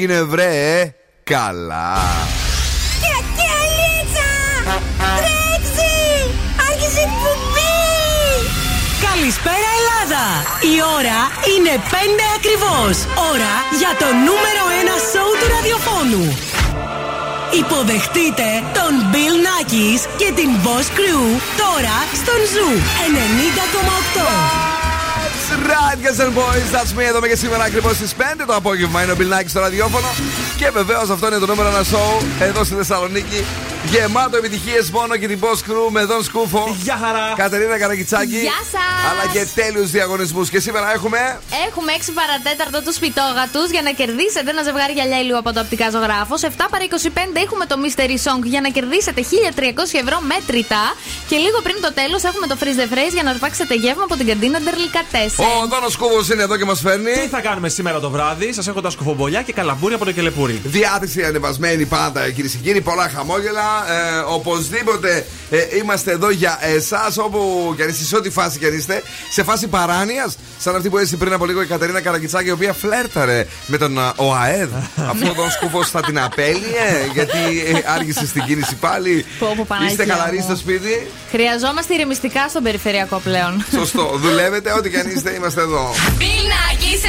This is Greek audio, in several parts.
έγινε βρε καλά. Καλησπέρα Ελλάδα! Η ώρα είναι 5 ακριβώς. Ώρα για το νούμερο 1 σοου του ραδιοφώνου. Υποδεχτείτε τον Bill Nackis και την Boss Crew τώρα στον Zoo 90,8. Right, guys and boys, that's me εδώ και σήμερα ακριβώς στις 5 το απόγευμα. Είναι ο Bill Nackis στο ραδιόφωνο. Και βεβαίως αυτό είναι το νούμερο 1 show εδώ στη Θεσσαλονίκη. Γεμάτο επιτυχίες μόνο και την Boss Crew με τον Σκούφο. Γεια χαρά! Κατερίνα Καρακιτσάκη. Γεια σας! Αλλά και τέλειους διαγωνισμούς. Και σήμερα έχουμε. Έχουμε 6 παρατέταρτο τους σπιτόγατου για να κερδίσετε ένα ζευγάρι γυαλιά ηλίου από το οπτικά ζωγράφο. 7 παρα 25 έχουμε το Mystery Song για να κερδίσετε 1300 ευρώ μέτρητα. Και λίγο πριν το τέλος έχουμε το Freeze the Phrase για να αρπάξετε γεύμα από την καντίνα Ντερλικατέσσε. Ο Δόνος Σκούφο είναι εδώ και μας φέρνει. Τι θα κάνουμε σήμερα το βράδυ, σας έχω τα σκουφομπολιά και καλαμπούρια από το κελεπούρι. Διάθεση ανεβασμένη πάντα, κυρίες και κύριοι. Πολλά χαμόγελα. Ε, οπωσδήποτε ε, είμαστε εδώ για εσάς, όπου κι αν είστε, σε ό,τι φάση κι αν είστε. Σε φάση παράνοιας, σαν αυτή που έζησε πριν από λίγο η Κατερίνα Καραγκιτσάκη, η οποία φλέρταρε με τον α, ΟΑΕΔ. Αυτό τον σκούφο θα την απέλυε, γιατί ε, άργησε στην κίνηση πάλι. Πω, πω, Παναγία είστε καλαροί μου. στο σπίτι. Χρειαζόμαστε ηρεμιστικά στον περιφερειακό πλέον. Σωστό. Δουλεύετε, ό,τι κι αν είστε, είμαστε εδώ. Πινάκι σε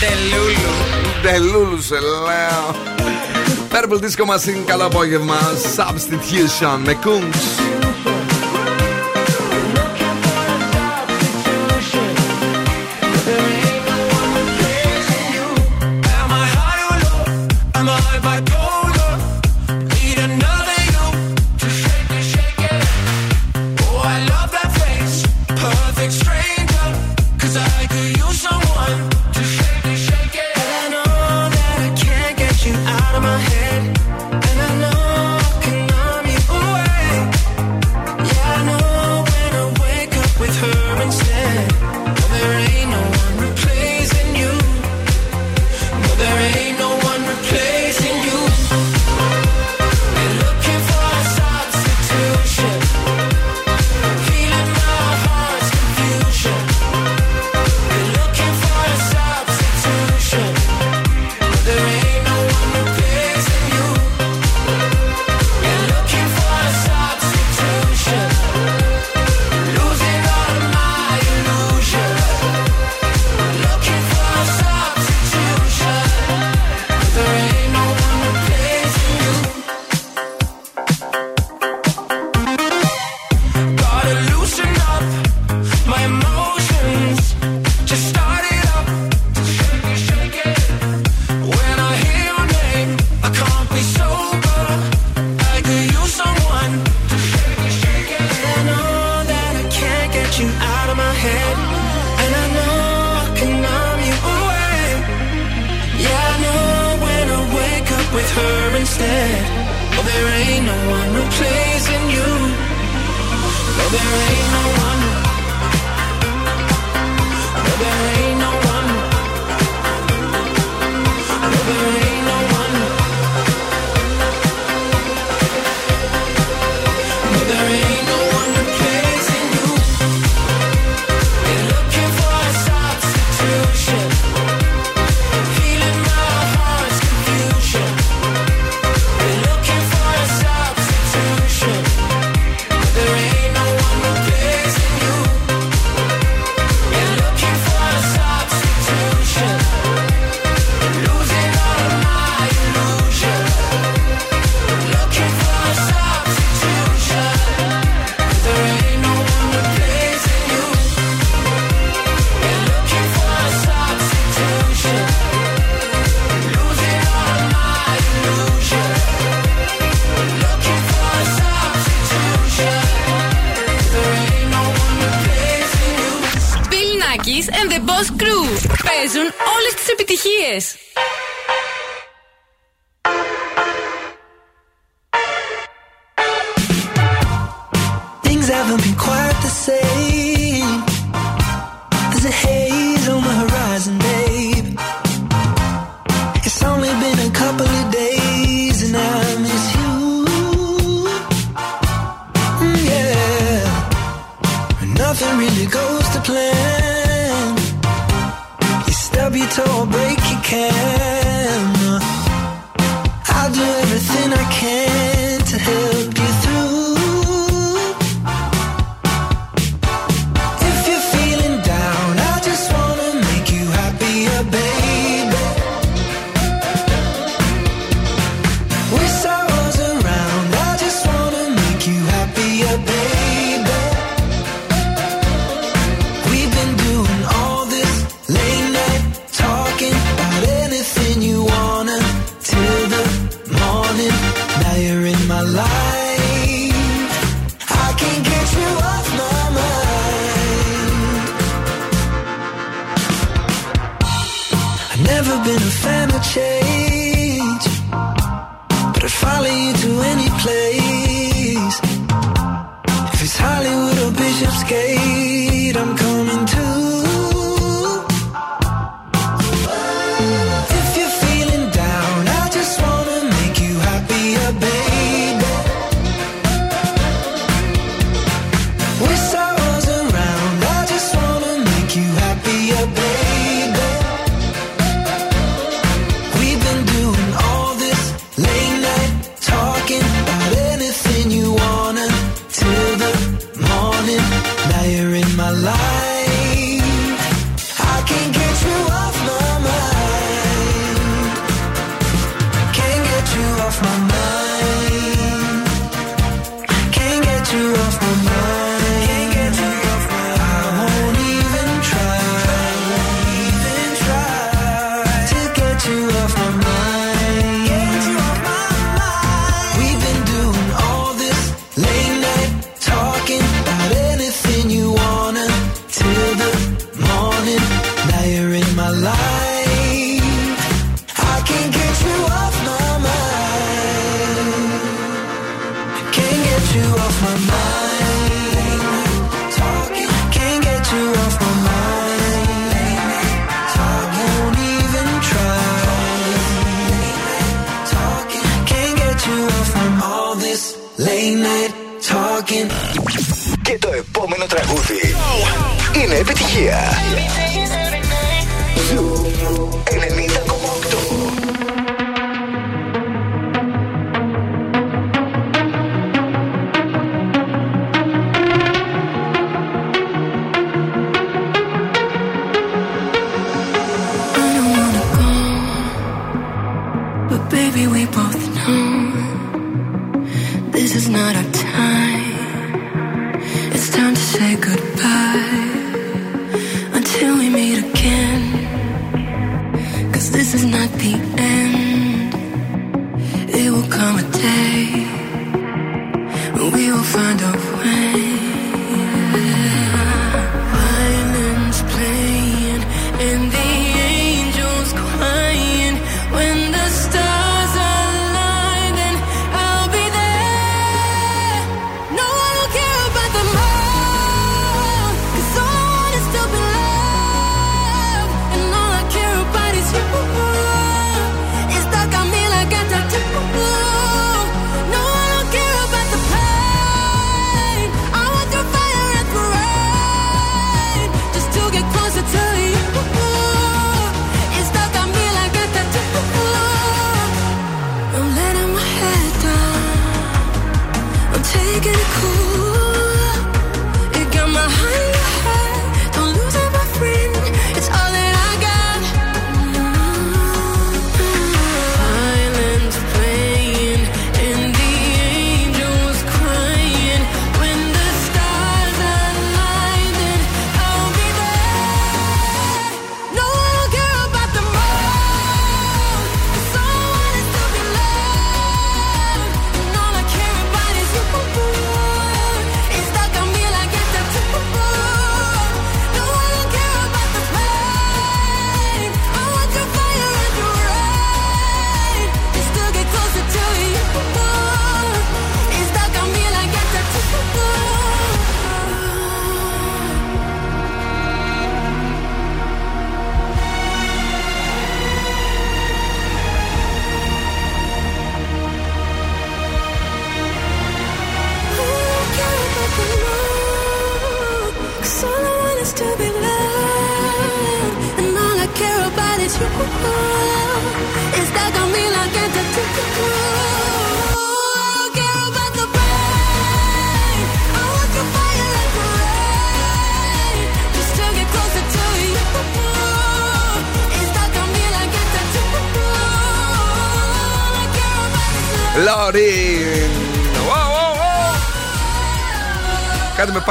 Τελούλου, τελούλου σε λέω. Πέρυσι το μας καλό απόγευμα. Substitution, με κούκς.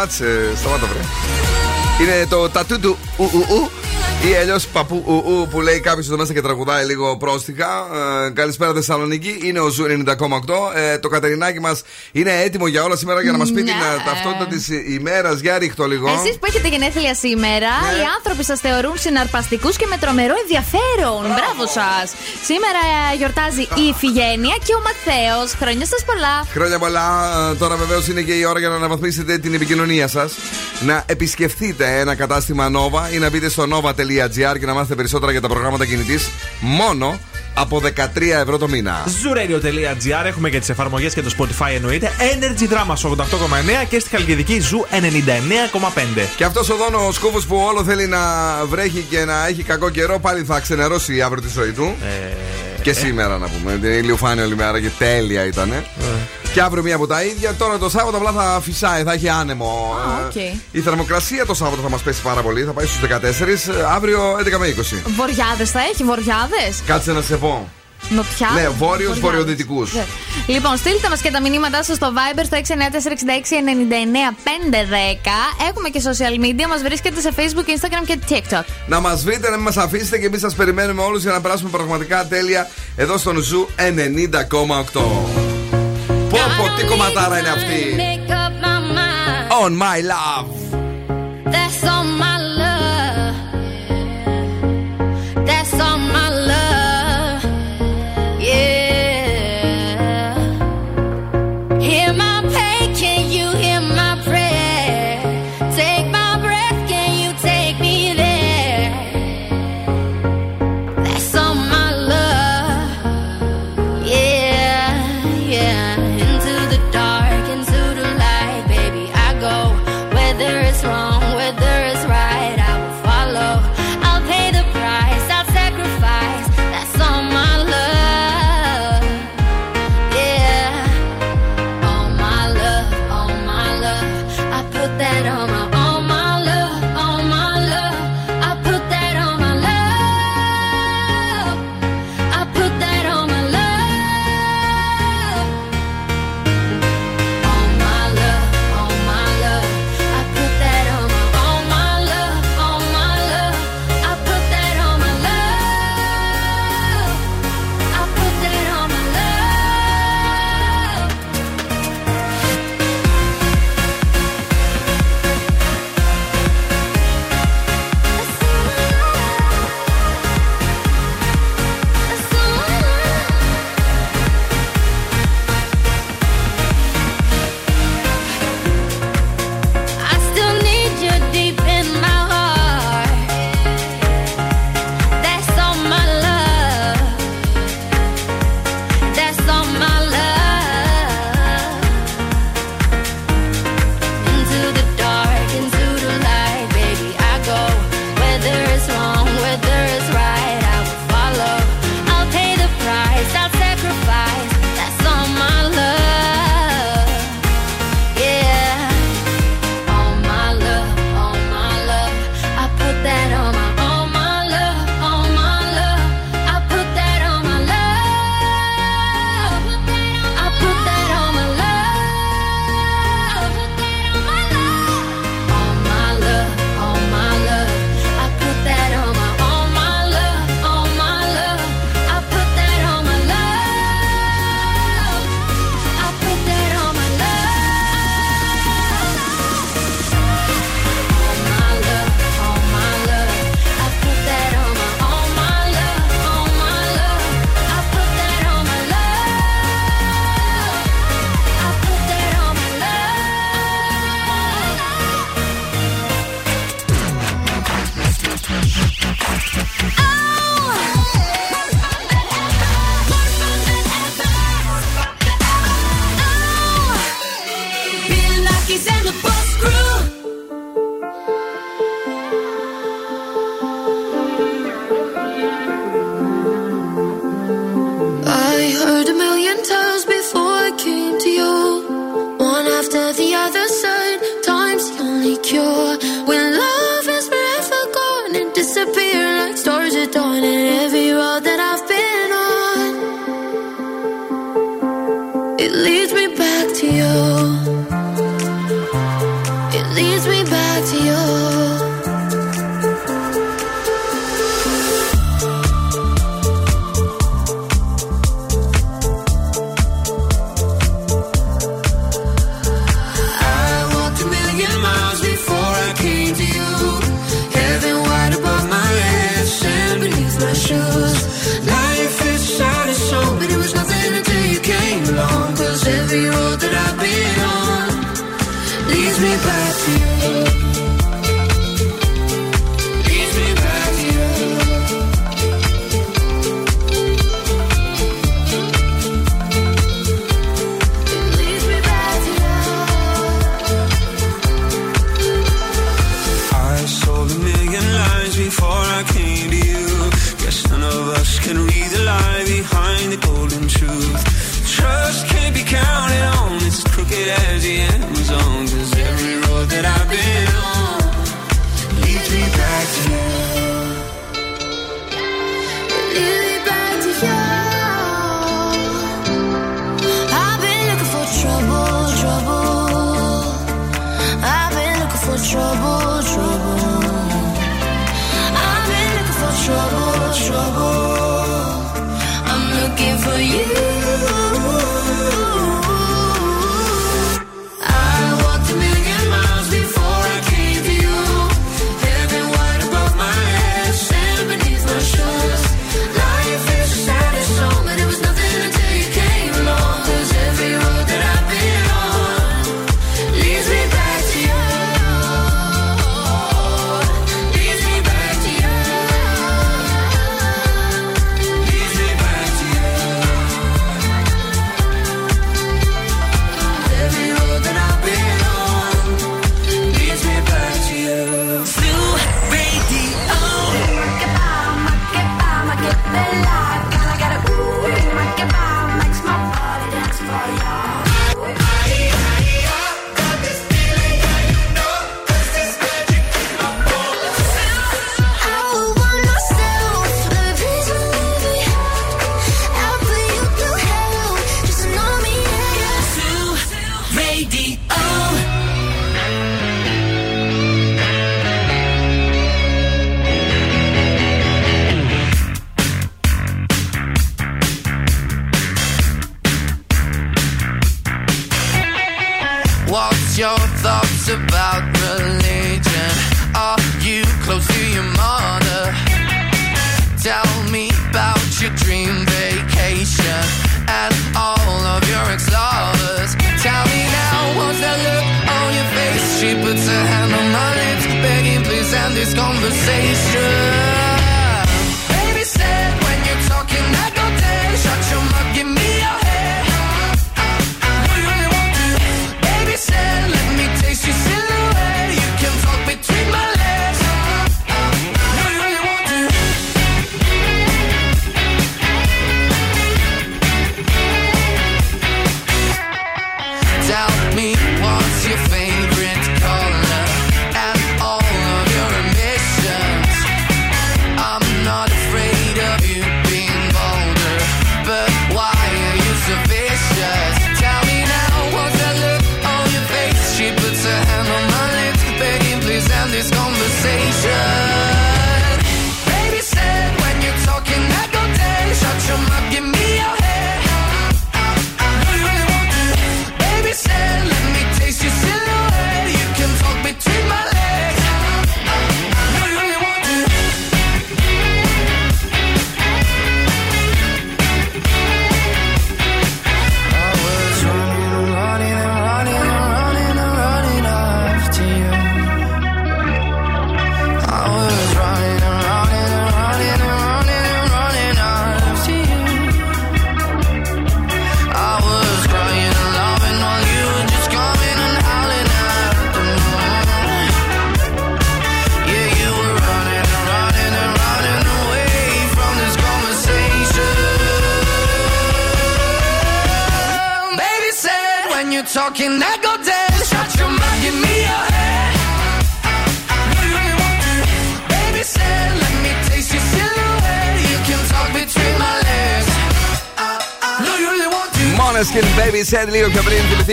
Κάτι με πάτησε, σταμάτα βρε. Είναι το τατού του ου, ου, ου. Ή αλλιώς παππού ου, ου, που λέει κάποιος εδώ μέσα και τραγουδάει λίγο πρόστιχα. Ε, καλησπέρα Θεσσαλονίκη. Είναι ο Zoo 90,8. Ε, το Κατερινάκι μας είναι έτοιμο για όλα σήμερα για να μας πει Ναι. την ε, ταυτότητα της ημέρας. Για ρίχ' το λίγο. Εσείς που έχετε γενέθλια σήμερα, Ναι. οι άνθρωποι σας θεωρούν συναρπαστικούς και με τρομερό ενδιαφέρον. Μπράβο σας. Σήμερα ε, γιορτάζει η Ιφηγένεια και ο Ματθαίος. Χρόνια σας πολλά. Χρόνια πολλά. Ε, Τώρα βεβαίως είναι και η ώρα για να αναβαθμίσετε την επικοινωνία σας. Να επισκεφτείτε ένα κατάστημα Nova ή να μπείτε στο nova.gr και να μάθετε περισσότερα για τα προγράμματα κινητής μόνο από 13 ευρώ το μήνα. Zooradio.gr έχουμε και τις εφαρμογές και το Spotify εννοείται. Energy Drama στο 88,9 και στη Χαλκιδική Zoo 99,5. Και αυτός ο δόνος σκούφο που όλο θέλει να βρέχει και να έχει κακό καιρό πάλι θα ξενερώσει αύριο τη ζωή του. και σήμερα να πούμε. Την ηλιοφάνεια όλη μέρα και τέλεια ήταν. Και αύριο μία από τα ίδια. Τώρα το Σάββατο απλά θα φυσάει, θα έχει άνεμο. Α, Ε, οκ. Η θερμοκρασία το Σάββατο θα μας πέσει πάρα πολύ. Θα πάει στους 14. ε, Αύριο 11 με 20. Βοριάδες θα έχει, βοριάδες; Κάτσε να σε πω. Νοτιά. Ναι, βόρειους, Βοριάδες. βορειοδυτικούς. Ναι. Λοιπόν, στείλτε μας και τα μηνύματά σας στο Viber στο 694-6699-510. Έχουμε και social media, μας βρίσκετε σε Facebook, Instagram και TikTok. Να μας βρείτε, να μην μας αφήσετε και εμείς σας περιμένουμε όλους για να περάσουμε πραγματικά τέλεια εδώ στον Zoo 90,8. Πω πω, τι κομματάρα είναι αυτή. Make up my mind. On my love. That's all my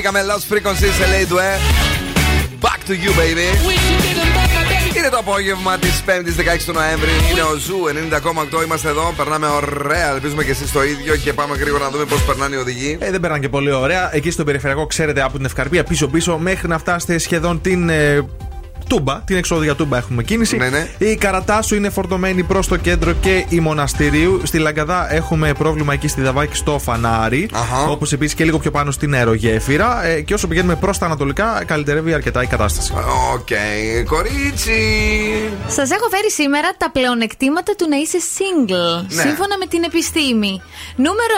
θυμηθήκαμε Lost Frequencies Elley Duhé Back to you baby Είναι το απόγευμα της 5ης 16 του Νοέμβρη. Είναι ο Zoo 90,8. Είμαστε εδώ. Περνάμε ωραία. Ελπίζουμε και εσείς το ίδιο. Και πάμε γρήγορα να δούμε πώς περνάνε οι οδηγοί. Ε, δεν περνάνε και πολύ ωραία. Εκεί στο περιφερειακό, ξέρετε, από την Ευκαρπία πίσω-πίσω μέχρι να φτάσετε σχεδόν την. ε, Τούμπα, την έξοδο για Τούμπα έχουμε κίνηση. Ναι, ναι. Η Καρατάσου είναι φορτωμένη προς το κέντρο και η Μοναστηρίου. Στη Λαγκαδά έχουμε πρόβλημα εκεί στη Δαβάκη στο Φανάρι. Αχα. Όπως επίσης και λίγο πιο πάνω στην Αερογέφυρα. Ε, και όσο πηγαίνουμε προς τα Ανατολικά, καλυτερεύει αρκετά η κατάσταση. Οκ. Κορίτσι. Σας έχω φέρει σήμερα τα πλεονεκτήματα του να είσαι single. Ναι. Σύμφωνα με την επιστήμη. Νούμερο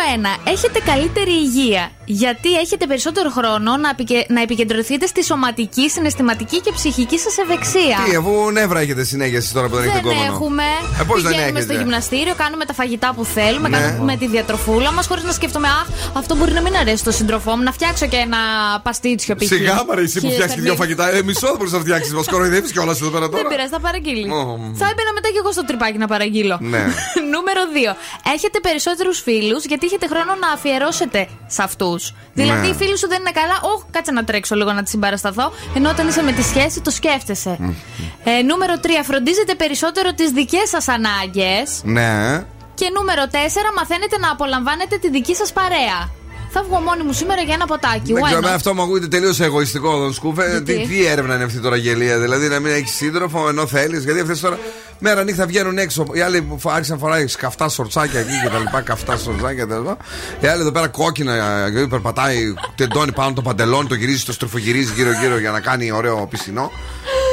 1. Έχετε καλύτερη υγεία. Γιατί έχετε περισσότερο χρόνο να, επικε- να επικεντρωθείτε στη σωματική, συναισθηματική και ψυχική σας ευεξία. Τι, αφού νεύρα έχετε συνέχεια εσείς τώρα που δεν έχετε Δεν κόμμα. έχουμε. Ε, πώς δεν Πηγαίνουμε έχετε; στο γυμναστήριο, κάνουμε τα φαγητά που θέλουμε, Ναι. κάνουμε τη διατροφούλα μας χωρίς να σκέφτομαι Αχ, αυτό μπορεί να μην αρέσει στον σύντροφό μου. Να φτιάξω και ένα παστίτσιο π.χ. Σιγά μαρε εσύ που Χίλια φτιάξει δύο σαρδίνες. φαγητά. Ε, μισό δεν μπορείς να φτιάξεις. Μας κοροϊδεύεις κιόλας εδώ πέρα Δεν τώρα. πειράζει, θα παραγγείλει. πάλι. Μμμ. Θα έμπαινα μετά και εγώ στο τρυπάκι να παραγγείλω. Ναι. Νούμερο 2. Έχετε περισσότερους φίλους γιατί έχετε χρόνο να αφιερώσετε σε αυτούς. Δηλαδή, Ναι. οι φίλοι σου δεν είναι καλά. Όχ, κάτσε να τρέξω λίγο να τη συμπαρασταθώ. Ενώ όταν είσαι με τη σχέση, το σκέφτεσαι. Ε, νούμερο 3. Φροντίζετε περισσότερο τις δικές σας ανάγκες. Ναι. Και νούμερο 4. Μαθαίνετε να απολαμβάνετε τη δική σας παρέα. Θα βγω μόνη μου σήμερα για ένα ποτάκι. Δεν Why ξέρω, not? εμένα αυτό μου ακούγεται τελείως εγωιστικό, Δον Σκούφε. Γιατί; Τι, τι έρευνα είναι αυτή τώρα γελία, δηλαδή να μην έχεις σύντροφο ενώ θέλεις. Γιατί αυτές τώρα μέρα νύχτα βγαίνουν έξω. Οι άλλοι που άρχισαν να φοράει καυτά σορτσάκια εκεί και τα λοιπά, καυτά σορτσάκια τέλος πάντων. Οι άλλοι εδώ πέρα κόκκινα, γιατί περπατάει, τεντώνει πάνω το παντελόνι, το γυρίζει, το στροφογυρίζει γύρω-γύρω για να κάνει ωραίο πισινό.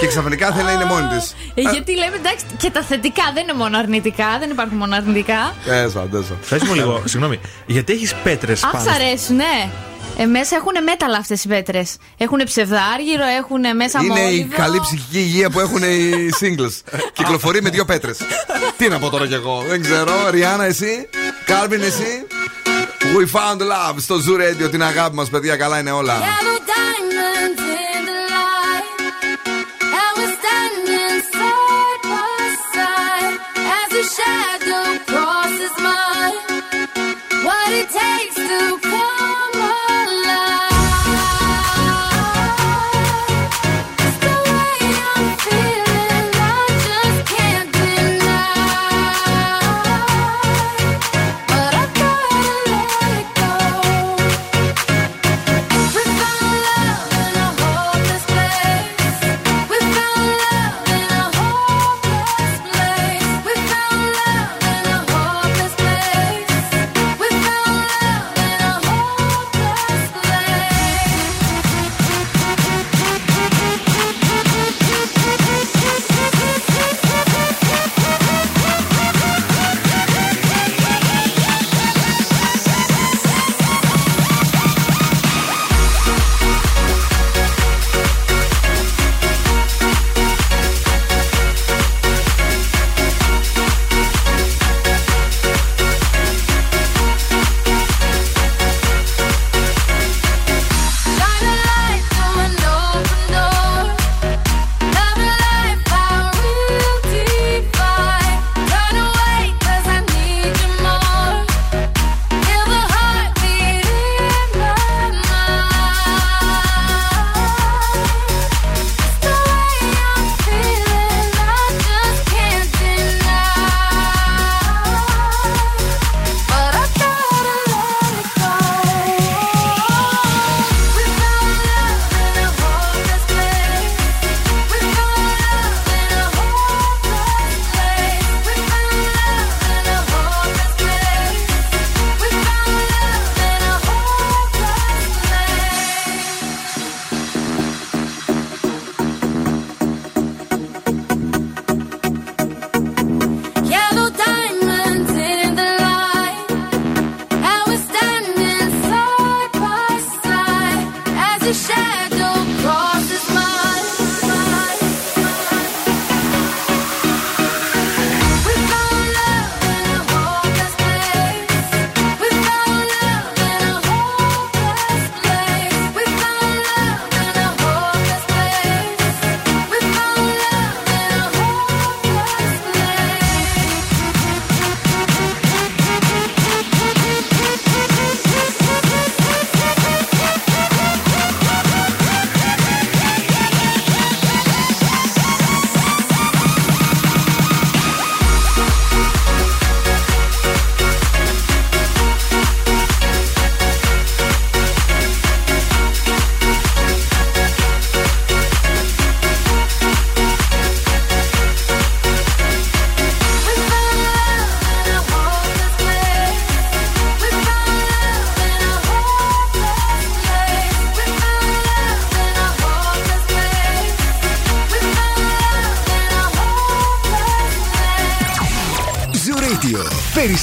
Και ξαφνικά θέλει να είναι μόνη της. Ε, γιατί λέμε εντάξει και τα θετικά δεν είναι μόνο αρνητικά, δεν υπάρχουν μόνο αρνητικά. Έσω, τέσω. Πες μου λίγο, συγγνώμη, γιατί έχεις πέτρες Αχ, πάνω. σ' αρέσουν, ναι. Ε, μέσα έχουν μέταλλα αυτές οι πέτρες. Έχουν ψευδάργυρο, έχουν μέσα Είναι η μόλιβο. καλή ψυχική υγεία που έχουν οι singles. Κυκλοφορεί με δύο πέτρες. Τι να πω τώρα κι εγώ, δεν ξέρω. Ριάννα, εσύ. Κάρβιν, εσύ. We found love στο Zoo Radio, την αγάπη μας, παιδιά, καλά είναι όλα.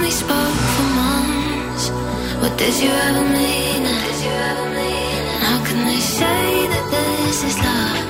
only spoke for months. What did you ever mean? How can they say that this is love?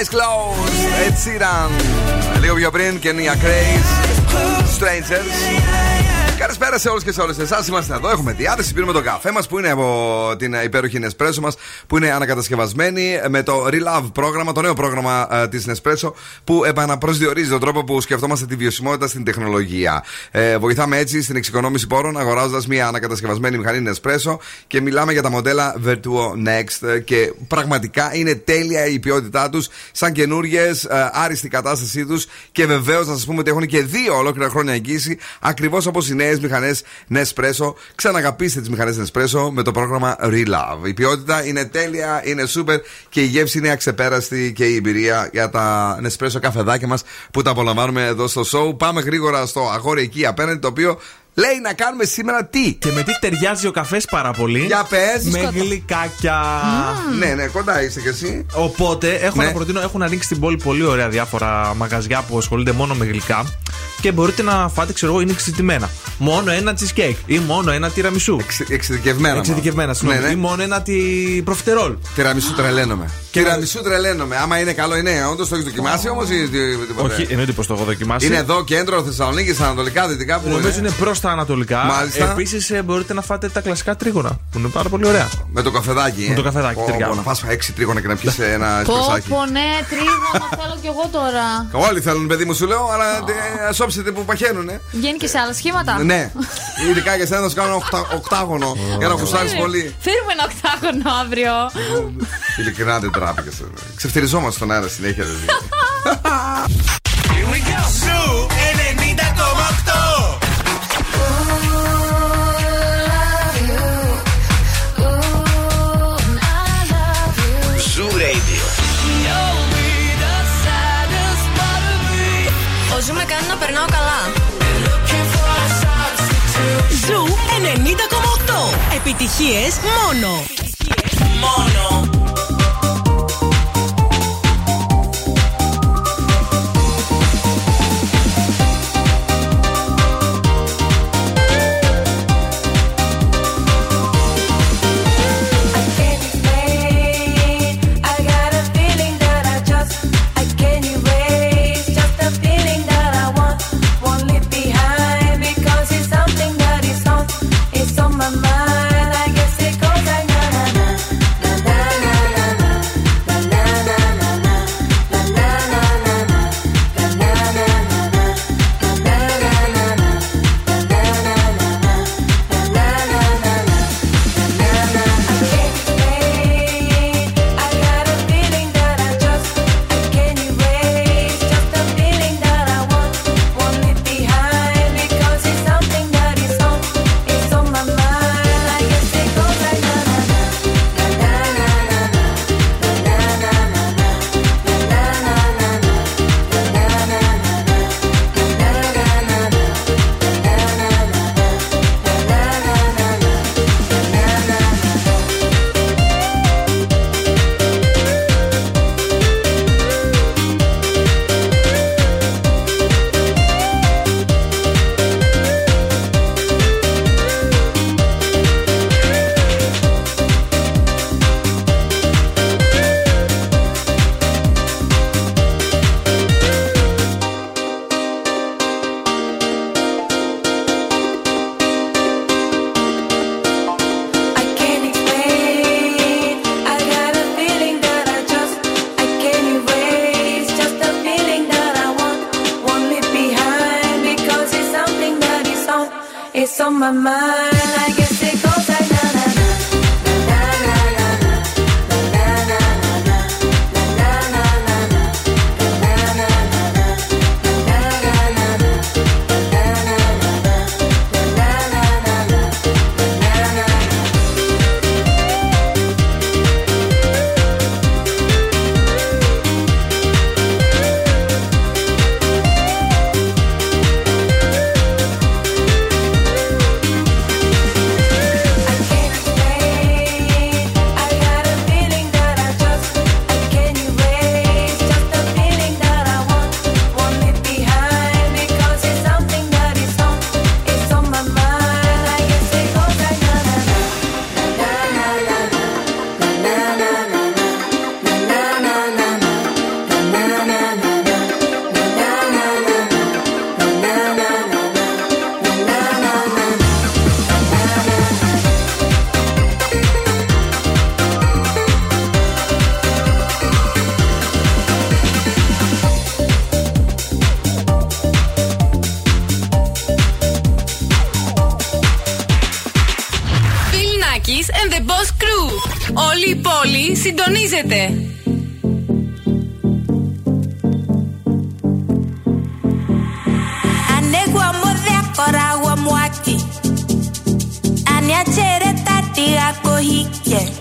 Eyes closed, Ed Sheeran. Λίγο πιο πριν και Nia Craze, Strangers. Καλησπέρα σε όλους και σε όλες εσάς. Είμαστε εδώ, έχουμε διάθεση. Πίνουμε τον καφέ μας που είναι από την υπέροχη Nespresso μας που είναι ανακατασκευασμένη με το Relove πρόγραμμα, το νέο πρόγραμμα ε, της Nespresso που επαναπροσδιορίζει τον τρόπο που σκεφτόμαστε τη βιωσιμότητα στην τεχνολογία. Ε, βοηθάμε έτσι στην εξοικονόμηση πόρων αγοράζοντας μια ανακατασκευασμένη μηχανή Nespresso και μιλάμε για τα μοντέλα Virtuo Next ε, και πραγματικά είναι τέλεια η ποιότητά τους, σαν καινούριε, άριστη κατάστασή τους και βεβαίως να σας πούμε ότι έχουν και δύο ολόκληρα χρόνια εγγύηση ακριβώς όπως οι νέες μηχανές Nespresso. Ξαναγαπήστε τις μηχανές Nespresso με το πρόγραμμα Relove. Η ποιότητα είναι τέλεια, είναι super και η γεύση είναι αξεπέραστη και η εμπειρία για τα Nespresso καφεδάκια μας που τα απολαμβάνουμε εδώ στο show. Πάμε γρήγορα στο αγόρι εκεί απέναντι το οποίο λέει να κάνουμε σήμερα τι; Και με τι ταιριάζει ο καφές πάρα πολύ; Για πες. Με γλυκάκια. Ναι, ναι, κοντά είσαι κι εσύ. Οπότε έχω Ναι. να προτείνω, έχουν ανοίξει στην πόλη πολύ ωραία διάφορα μαγαζιά που ασχολούνται μόνο με γλυκά. Και μπορείτε να φάτε, ξέρω εγώ, είναι εξειδικευμένα. Μόνο ένα cheesecake ή μόνο ένα τυραμισού. Εξειδικευμένα. Εξειδικευμένα, συγγνώμη. Ναι, ναι. Ή μόνο ένα τι... προφιτερόλ. Τυραμισού τρελαίνομαι. Τυραμισού τρελαίνομαι. Άμα είναι καλό, είναι. Όντως το έχεις δοκιμάσει όμως ή τίποτε. Όχι, εννοείται πω το έχω δοκιμάσει. Είναι εδώ κέντρο Θεσσαλονίκη, Ανατολικά, Δυτικά. Πού Νομίζω είναι προς τα ανατολικά. Μάλιστα. Επίσης μπορείτε να φάτε τα κλασικά τρίγωνα που είναι πάρα πολύ ωραία. Με το καφεδάκι. Με ε. το καφεδάκι, Πω, ταιριάζει. πω, Να φας έξι τρίγωνα και να πιεις ένα Πω, εσπρεσάκι. πω, ναι, τρίγωνο θέλω κι εγώ τώρα. Όλοι θέλουν, παιδί μου, σου λέω, αλλά ας όψεται που παχαίνουν. ε. Βγαίνει και σε άλλα σχήματα. Ναι. Ειδικά για σένα θα σου κάνω οχτα- οκτάγωνο για να γουστάρει Φέρε- πολύ. Φέρουμε ένα οκτάγωνο αύριο. Ειλικρινά δεν ντράπηκε. Ξεφτιλιζόμαστε στον αέρα συνέχεια. δηλαδή. Zoo 90,8 Zoo Radio. Ο Zoo με κάνει να περνάω καλά. Zoo 90,8. Επιτυχίες μόνο. Μόνο. that chair that.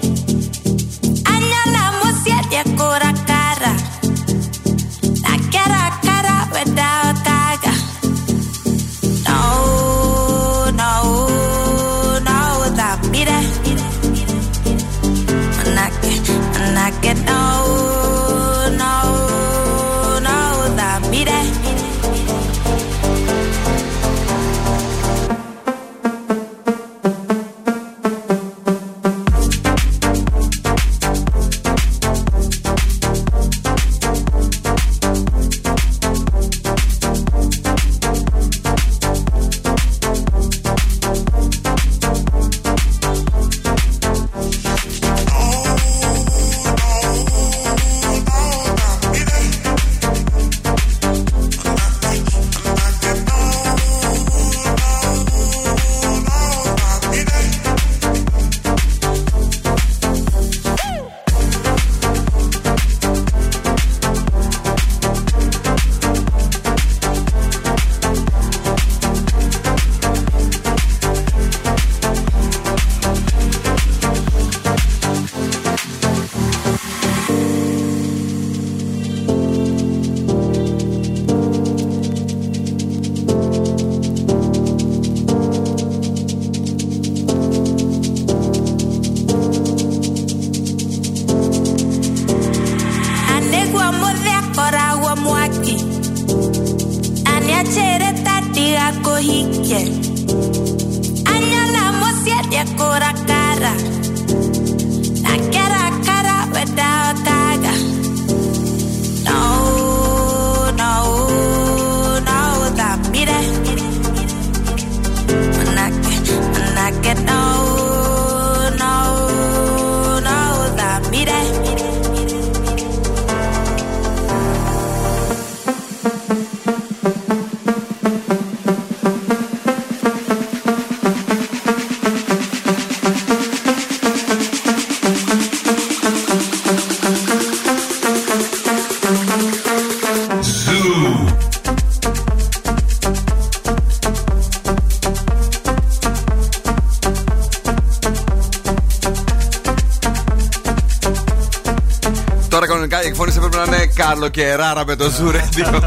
Καλοκαιράρα με το Zoo Radio.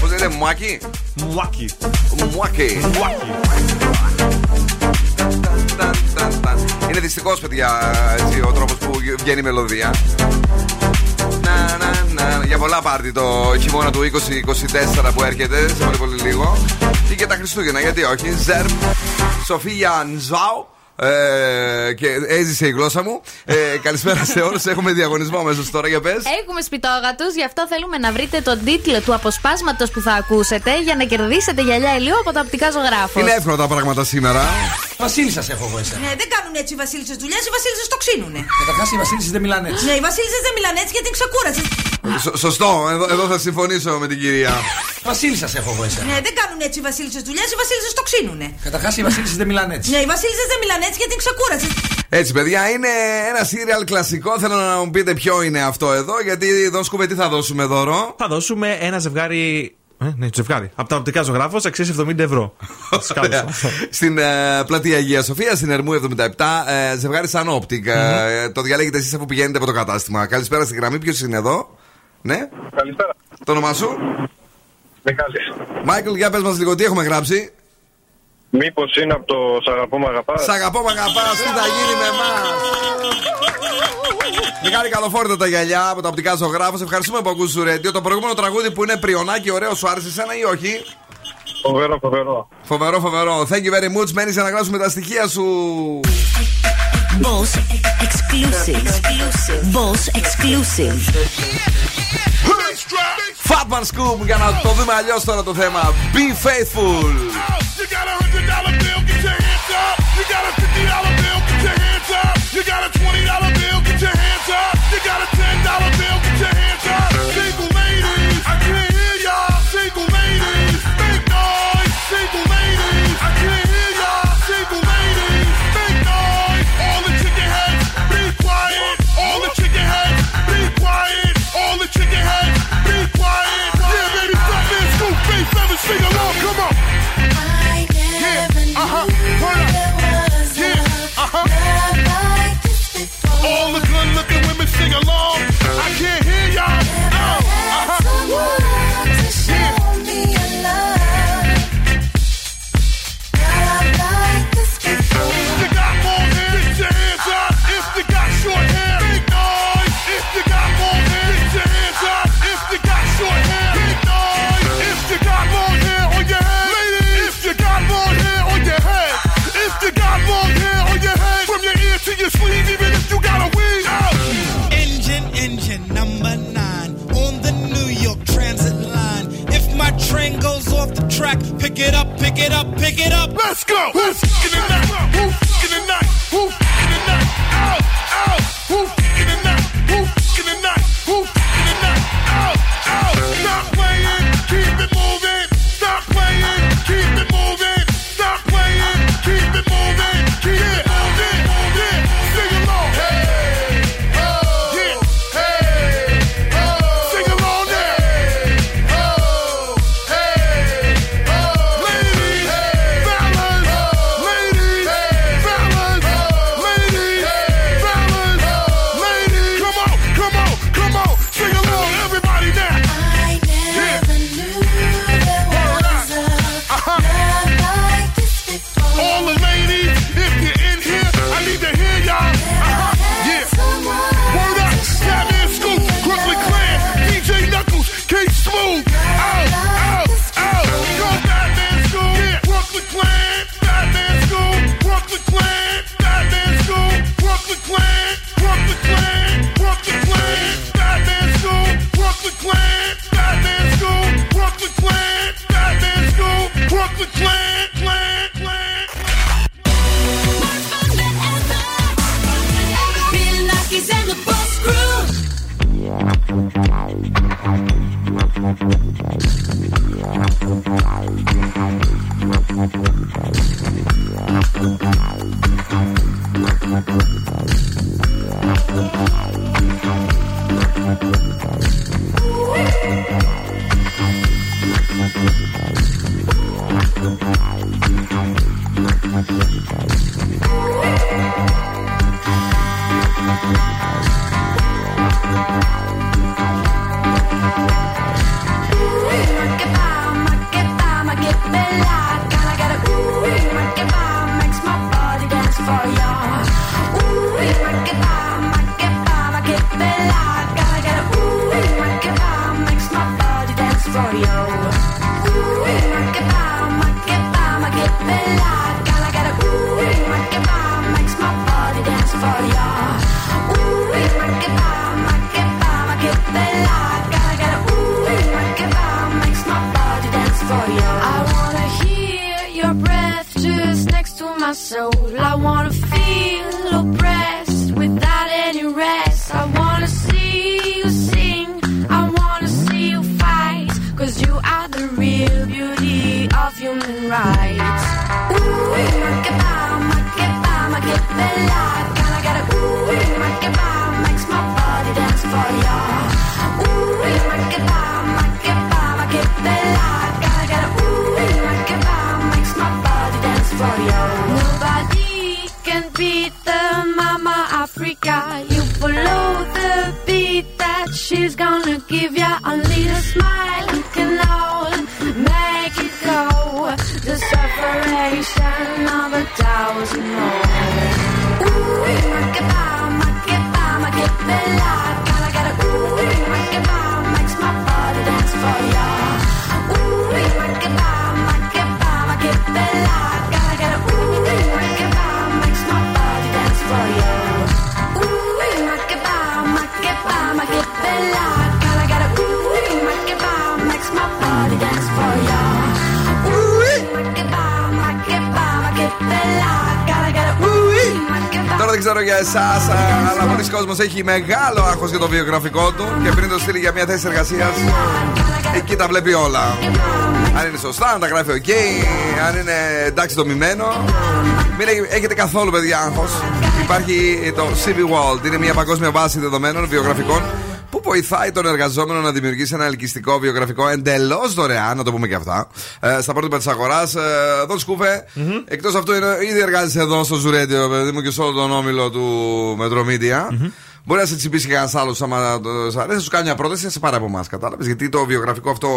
Πώς λέγεται, Μουάκι; Μουάκι. Μουάκι. Είναι δυστυχώς, παιδιά, έτσι, ο τρόπος που βγαίνει η μελωδία. Να, να, να. Για πολλά πάρτι το χειμώνα του 2024 που έρχεται σε πολύ πολύ λίγο. Και για τα Χριστούγεννα, γιατί όχι. Ζερμ, Σοφία Νζάου. Ε, και έζησε η γλώσσα μου. Ε, καλησπέρα σε όλους. Έχουμε διαγωνισμό μέσα τώρα για πες. Έχουμε σπιτόγατους, γι' αυτό θέλουμε να βρείτε τον τίτλο του αποσπάσματος που θα ακούσετε για να κερδίσετε γυαλιά ηλίου από τα οπτικά ζωγράφος. Είναι εύκολα τα πράγματα σήμερα. Βασίλισσα έχω εγώ εσένα. Ναι, δεν κάνουν έτσι οι βασίλισσες δουλειές, οι βασίλισσες το ξύνουνε. Καταρχάς οι βασίλισσες δεν μιλάνε έτσι. Ναι, οι βασίλισσες δεν μιλάνε έτσι γιατί είναι ξεκούρασε. Σω- σωστό, εδώ, εδώ θα συμφωνήσω με την κυρία. Βασίλισσα έχω εγώ εσένα. Ναι, δεν κάνουν έτσι οι βασίλισσες δουλειές, οι βασίλισσες το ξύνουνε. Καταρχάς οι βασίλισσες δεν μιλάνε έτσι. Ναι, οι βασίλισσες δεν μιλάνε έτσι γιατί είναι ξεκούραστες. Έτσι, παιδιά, είναι ένα σίριαλ κλασικό. Θέλω να μου πείτε ποιο είναι αυτό εδώ, γιατί δώσκουμε τι θα δώσουμε δώρο; Θα δώσουμε ένα ζευγάρι. Ε, ναι, ζευγάρι. Από τα οπτικά Ζωγράφος αξίζει 70 ευρώ. Ωραία. στην ε, πλατεία Αγία Σοφία, στην Ερμού 77, ε, ζευγάρι σαν optic. Ε, το διαλέγετε εσείς αφού πηγαίνετε από το κατάστημα. Καλησπέρα στη γραμμή, ποιος είναι εδώ; Ναι, Καλησπέρα. το όνομά σου; Μιχάλης. Μάικλ, για πες μας λίγο τι έχουμε γράψει; Μήπως είναι από το Σ' αγαπώ μ' αγαπάς. Σ' αγαπώ, μ' αγαπάς, τι θα γίνει με εμάς; Μεγάλη καλοφόρητα τα γυαλιά από τα οπτικά ζωγράφο. Ευχαριστούμε που ακούς Ρέντιο. Το προηγούμενο τραγούδι που είναι πριονάκι, ωραίο, σου άρεσε εσένα ή όχι; Φοβερό, φοβερό. Φοβερό, φοβερό. Thank you very much. Μένεις για να γράψουμε τα στοιχεία σου. Boss exclusive. Boss exclusive. Fatman Scoop για να το δούμε αλλιώ τώρα το θέμα. Be faithful. You got a hundred dollar bill, get your hands up. You got a sing along. I can't track. Pick it up, pick it up, pick it up. Let's go. In the night? In the night? In the night? Out, out. In the night? Ξέρω για εσάς, αλλά πολλοί κόσμος έχει μεγάλο άγχος για το βιογραφικό του και πριν το στείλει για μια θέση εργασίας, εκεί τα βλέπει όλα. Αν είναι σωστά, αν τα γράφει οκ, αν είναι εντάξει δομημένο. Μην έχ- έχετε καθόλου, παιδιά, άγχος. Υπάρχει το CV World, είναι μια παγκόσμια βάση δεδομένων βιογραφικών που βοηθάει τον εργαζόμενο να δημιουργήσει ένα ελκυστικό βιογραφικό εντελώς δωρεάν, να το πούμε και αυτά, ε, στα πρότυπα της αγοράς. Ε, εδώ σκούφε. Εκτός αυτού, είναι, ήδη εργάζεσαι εδώ στο Ζουρέντιο, παιδί μου, και σε όλο τον όμιλο του Metromedia. Μπορεί να σε τσιμπήσει κανένας άλλος άμα το σ' αρέσει, να σου κάνει μια πρόταση, να σε πάρει από εμάς. Κατάλαβες; Γιατί το βιογραφικό αυτό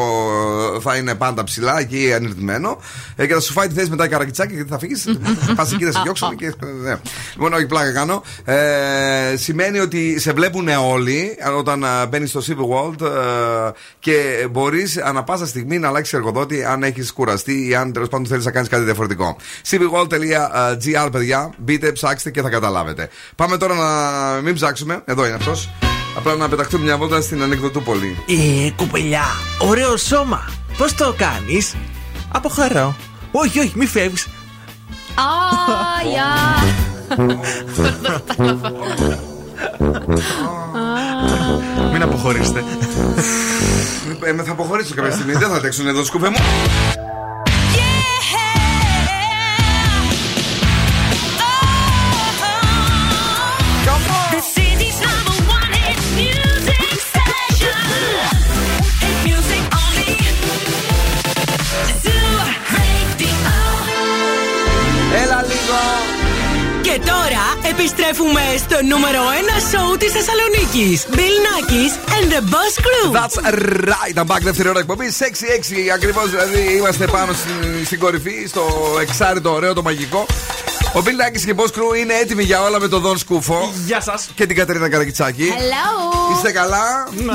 ε, θα είναι πάντα ψηλά, εκεί ανηρτημένο. Ε, και θα σου φάει τη θέση μετά η καρακιτσάκι, γιατί θα φύγεις. Πας εκεί να σε διώξουν. Και, ναι. Λοιπόν, όχι πλάκα κάνω. Ε, σημαίνει ότι σε βλέπουν όλοι όταν μπαίνεις στο CV World ε, και μπορείς ανα πάσα στιγμή να αλλάξεις εργοδότη αν έχεις κουραστεί ή αν τέλος πάντων θέλεις να κάνεις κάτι διαφορετικό. cvworld.gr, παιδιά, μπείτε, ψάξτε και θα καταλάβετε. Πάμε τώρα να μην ψάξουμε. Εδώ είναι αυτός. Απλά να πεταχτούμε μια βόλτα στην ανεκδοτούπολη. Ε, κουπελιά, ωραίο σώμα. Πώς το κάνεις, Από χαρά. Όχι, όχι, μη φεύγεις. Α, γεια. Μην αποχωρήσετε. Ε, με θα αποχωρήσω κάποια στιγμή. Δεν θα αντέξουν εδώ, σκούπε μου. Τώρα επιστρέφουμε στο νούμερο 1 σοου της Θεσσαλονίκης. Bill Nackis and the Boss Crew. That's right. I'm back δεύτερη ώρα εκπομπή. 6-6 ακριβώς. Δηλαδή είμαστε πάνω στην, στην κορυφή, στο εξάριτο ωραίο το μαγικό. Ο Bill Nackis και η Boss Crew είναι έτοιμοι για όλα με τον Δον Σκούφο. Γεια σας. Και την Κατερίνα Καρακιτσάκη. Hello. Είστε καλά; Ναι.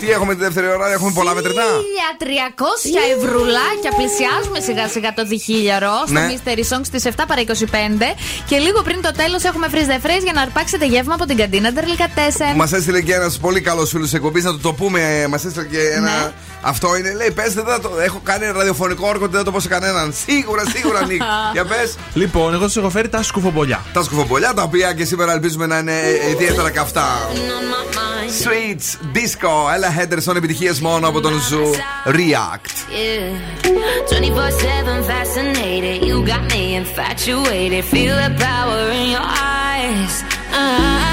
Τι έχουμε τη δεύτερη ώρα, έχουμε πολλά μετρητά; 1300 ευρουλάκια. Πλησιάζουμε σιγά σιγά το διχίλιαρο στο Ναι. Mystery Song στι 7 παρα 25. Και λίγο πριν το τέλος έχουμε freeze the phrase για να αρπάξετε γεύμα από την καντίνα Ντερλικατέσεν. Μας έστειλε και ένας πολύ καλός φίλος της εκπομπής να του το πούμε. Μας έστειλε και ένα. Ναι. Αυτό είναι, λέει, πες, δεν θα το. Έχω κάνει ραδιοφωνικό όρκο, δεν θα το πω σε κανέναν. Σίγουρα, σίγουρα, Νικ. Για πες. Λοιπόν, εγώ σας έχω φέρει τα σκουφομπολιά. Τα σκουφομπολιά τα οποία και σήμερα ελπίζουμε να είναι ε, ιδιαίτερα καυτά. Switch Disco, Ella Henderson, επιτυχίες μόνο από τον Zoo. React. Yeah. 24 7 fascinated. You got me infatuated. Feel the power in your eyes. eyes.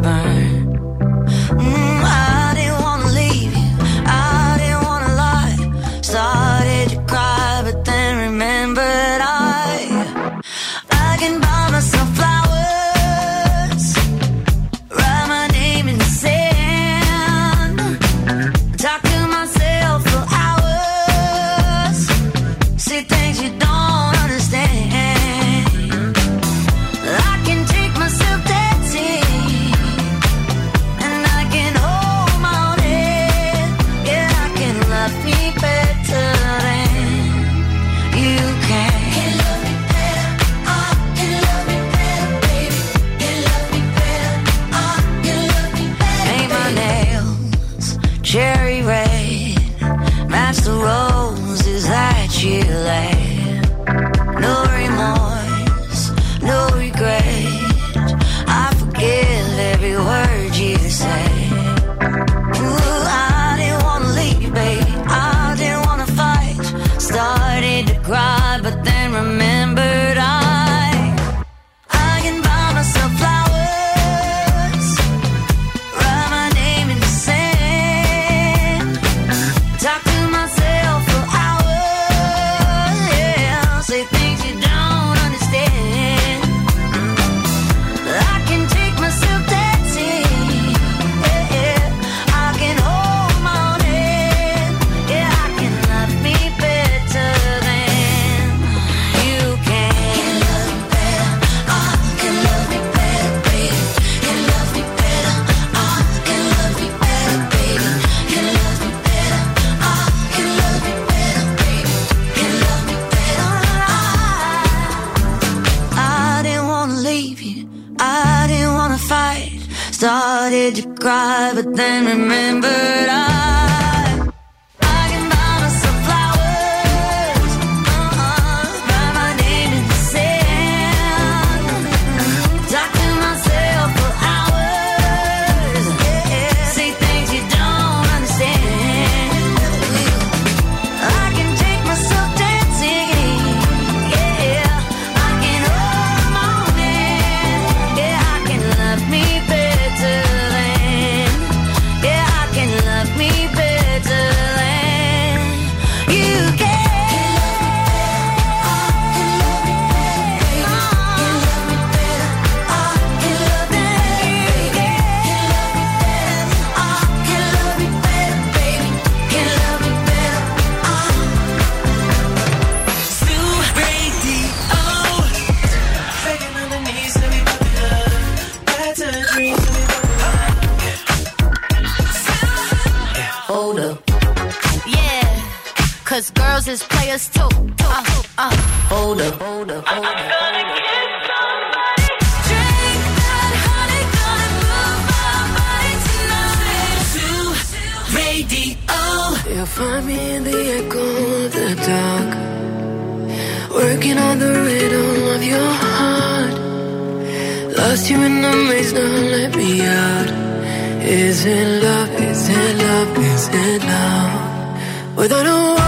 night. kiss too. Uh, uh, hold up, hold up, hold up. I'm gonna kiss somebody. Drink that honey, gonna move my body tonight. To radio. You'll find me in the echo of the dark. Working on the rhythm of your heart. Lost you in the maze, now let me out. Is it love? Is it love? Is it love? Without a word.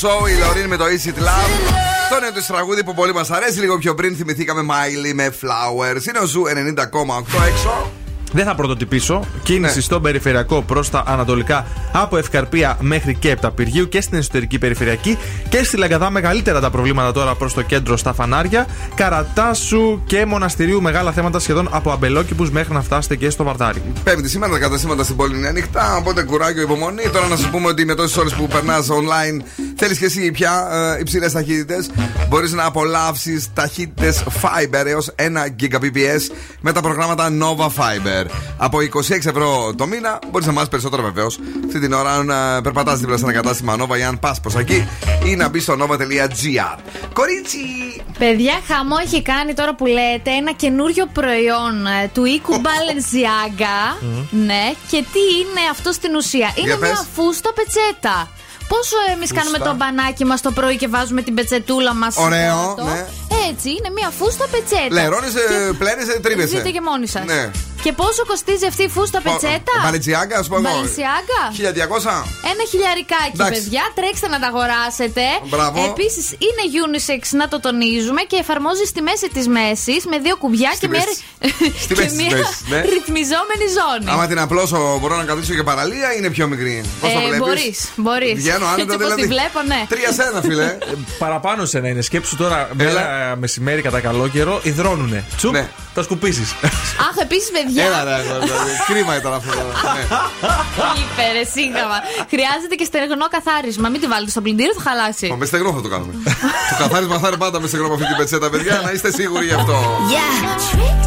Show η Loreen με το Is It Love. Το νέο της τραγούδι που πολύ μας αρέσει. Λίγο πιο πριν θυμηθήκαμε Miley με Flowers. Είναι ο Zoo 90,8 έξω. Δεν θα πρωτοτυπήσω. Κίνηση στον περιφερειακό προς τα ανατολικά από Ευκαρπία μέχρι και Επταπυργίου και στην εσωτερική περιφερειακή και στη Λαγκαδά μεγαλύτερα τα προβλήματα τώρα προς το κέντρο στα φανάρια. Καρατάσου και Μοναστηρίου μεγάλα θέματα σχεδόν από Αμπελόκηπους μέχρι να φτάσετε και στο Βαρδάρι. Πέμπτη σήμερα τα καταστήματα στην πόλη είναι ανοιχτά. Οπότε κουράγιο, υπομονή. Τώρα να σου πούμε ότι με τόσες ώρες που περνάς online θέλεις και εσύ πια ε, υψηλές ταχύτητες. Μπορείς να απολαύσεις ταχύτητες Fiber έως 1 Gbps με τα προγράμματα Nova Fiber. Από 26 ευρώ το μήνα μπορείς να μάθει περισσότερο βεβαίως. Αυτή την ώρα, αν ε, περπατάς δίπλα σε ένα κατάστημα Nova ή αν πας προς εκεί, ή να μπεις στο nova.gr. Κορίτσι! Παιδιά, χαμό έχει κάνει τώρα που λέτε ένα καινούριο προϊόν ε, του οίκου Balenciaga. ναι, και τι είναι αυτό στην ουσία; Είναι Για μια πες. φούστα πετσέτα. Πόσο εμείς Φούστα. κάνουμε το μπανάκι μας το πρωί και βάζουμε την πετσετούλα μας. Ωραίο, ναι. Έτσι, είναι μια φούστα πετσέτα. Λερώνεσαι, πλένεσαι, τρίβεσαι. Δείτε και μόνοι σας. Ναι. Και πόσο κοστίζει αυτή η φούστα πετσέτα; Μπαλιτσιάγκα, ας πούμε. εγώ. Balenciaga. 1200. Ένα χιλιαρικάκι, Εντάξει. παιδιά. Τρέξτε να τα αγοράσετε. Μπράβο. Επίσης είναι unisex, να το τονίζουμε και εφαρμόζει στη μέση της μέσης με δύο κουμπιά και, μια, Στη και μέση της μια μέσης, ναι. ρυθμιζόμενη ζώνη. Άμα την απλώσω, μπορώ να καθίσω και παραλία ή είναι πιο μικρή. Πώς το Ε, βλέπεις; μπορείς, μπορείς. Βγαίνω άνετα Έτσι όπως δηλαδή. τη βλέπω, ναι. Τρία σένα, φίλε. Ε, Παραπάνω σε να είναι. Σκέψου τώρα, μέρα μεσημέρι κατά καλό καιρό, υδρώνουνε. Τσουπ, Ναι. τα σκουπίσει. Αχ, επίσης, παιδιά. Έλα, ρε, δηλαδή, Κρίμα ήταν αυτό. τώρα. Ναι. Υπέρε, σύγχαμα. Χρειάζεται και στεγνό καθάρισμα. Μην τη βάλετε στο πλυντήριο, θα χαλάσει. Μα με στεγνό θα το κάνουμε. το καθάρισμα θα είναι πάντα με στεγνό με αυτή την πετσέτα, παιδιά, να είστε σίγουροι γι' αυτό. Yeah, I said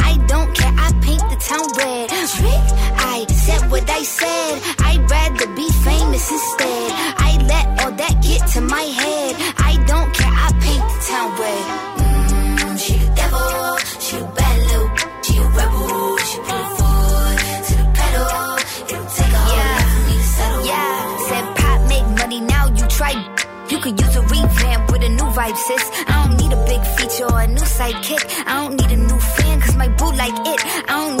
Paint the town red. I said what I said. I'd rather be famous instead. I let all that get to my head. I don't care. I paint the town red. Mm, she the devil. She a bad little. She a rebel. She put her foot to the pedal. It'll take a whole lot for me to settle. Yeah. Said pop make money now. You try. You could use a revamp with a new vibe, sis. I don't need a big feature or a new sidekick. I don't need a new fan, cause my boo like it. I don't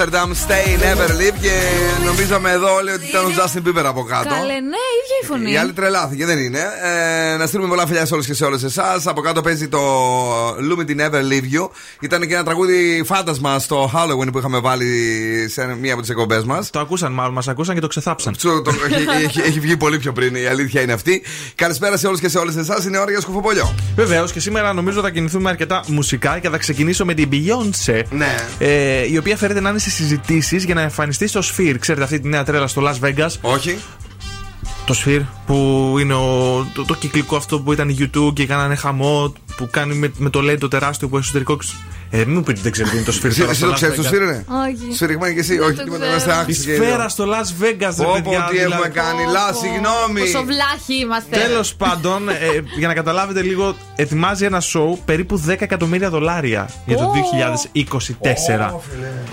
Amsterdam, Stay Never Live νομίζαμε εδώ όλοι ότι ήταν ο Justin Bieber από κάτω. Καλέ, ναι, ίδια η φωνή. Η άλλη τρελάθηκε, δεν είναι. Ε, να στείλουμε πολλά φιλιά σε όλους και σε όλες εσάς. Από κάτω παίζει το Lumen Never Leave You. Ήταν και ένα τραγούδι φάντασμα στο Halloween που είχαμε βάλει σε μία από τις εκπομπές μας. Το ακούσαν μάλλον, μας ακούσαν και το ξεθάψαν. Το- το- έχει, έχει, έχει βγει πολύ πιο πριν, η αλήθεια είναι αυτή. Καλησπέρα σε όλους και σε όλες εσάς. Είναι ώρα για σκουφοπολιό. Βεβαίως και σήμερα νομίζω θα κινηθούμε αρκετά μουσικά και θα ξεκινήσω με την Beyoncé. Ναι. Ε, η οποία φέρεται να είναι σε συζητήσεις για να εμφανιστεί στο Sphere. Ξέρετε αυτή τη νέα τρέλα στο Las Vegas. Όχι. Το Sphere που είναι ο, το, το κυκλικό αυτό που ήταν η YouTube και κάνανε χαμό που κάνει με, με το LED το τεράστιο που εξωτερικό. Ε, μην μου πείτε δεν ξέρετε τι είναι το Sphere. Εσύ τώρα εσύ στο το Las ξέρεις, το Vegas. σφύρι είναι. Όχι. Σφυριγμένη και εσύ, όχι, το τίποτα. ξέρω. Είμαστε Η άξιοι. σφαίρα στο Las Vegas, ρε Πω, παιδιά. πω, τι έχουμε δηλαδή. κάνει. Λά, συγγνώμη. Πόσο βλάχοι είμαστε. Τέλος πάντων, ε, για να καταλάβετε λίγο, ετοιμάζει ένα show περίπου 10 εκατομμύρια δολάρια για το 2024.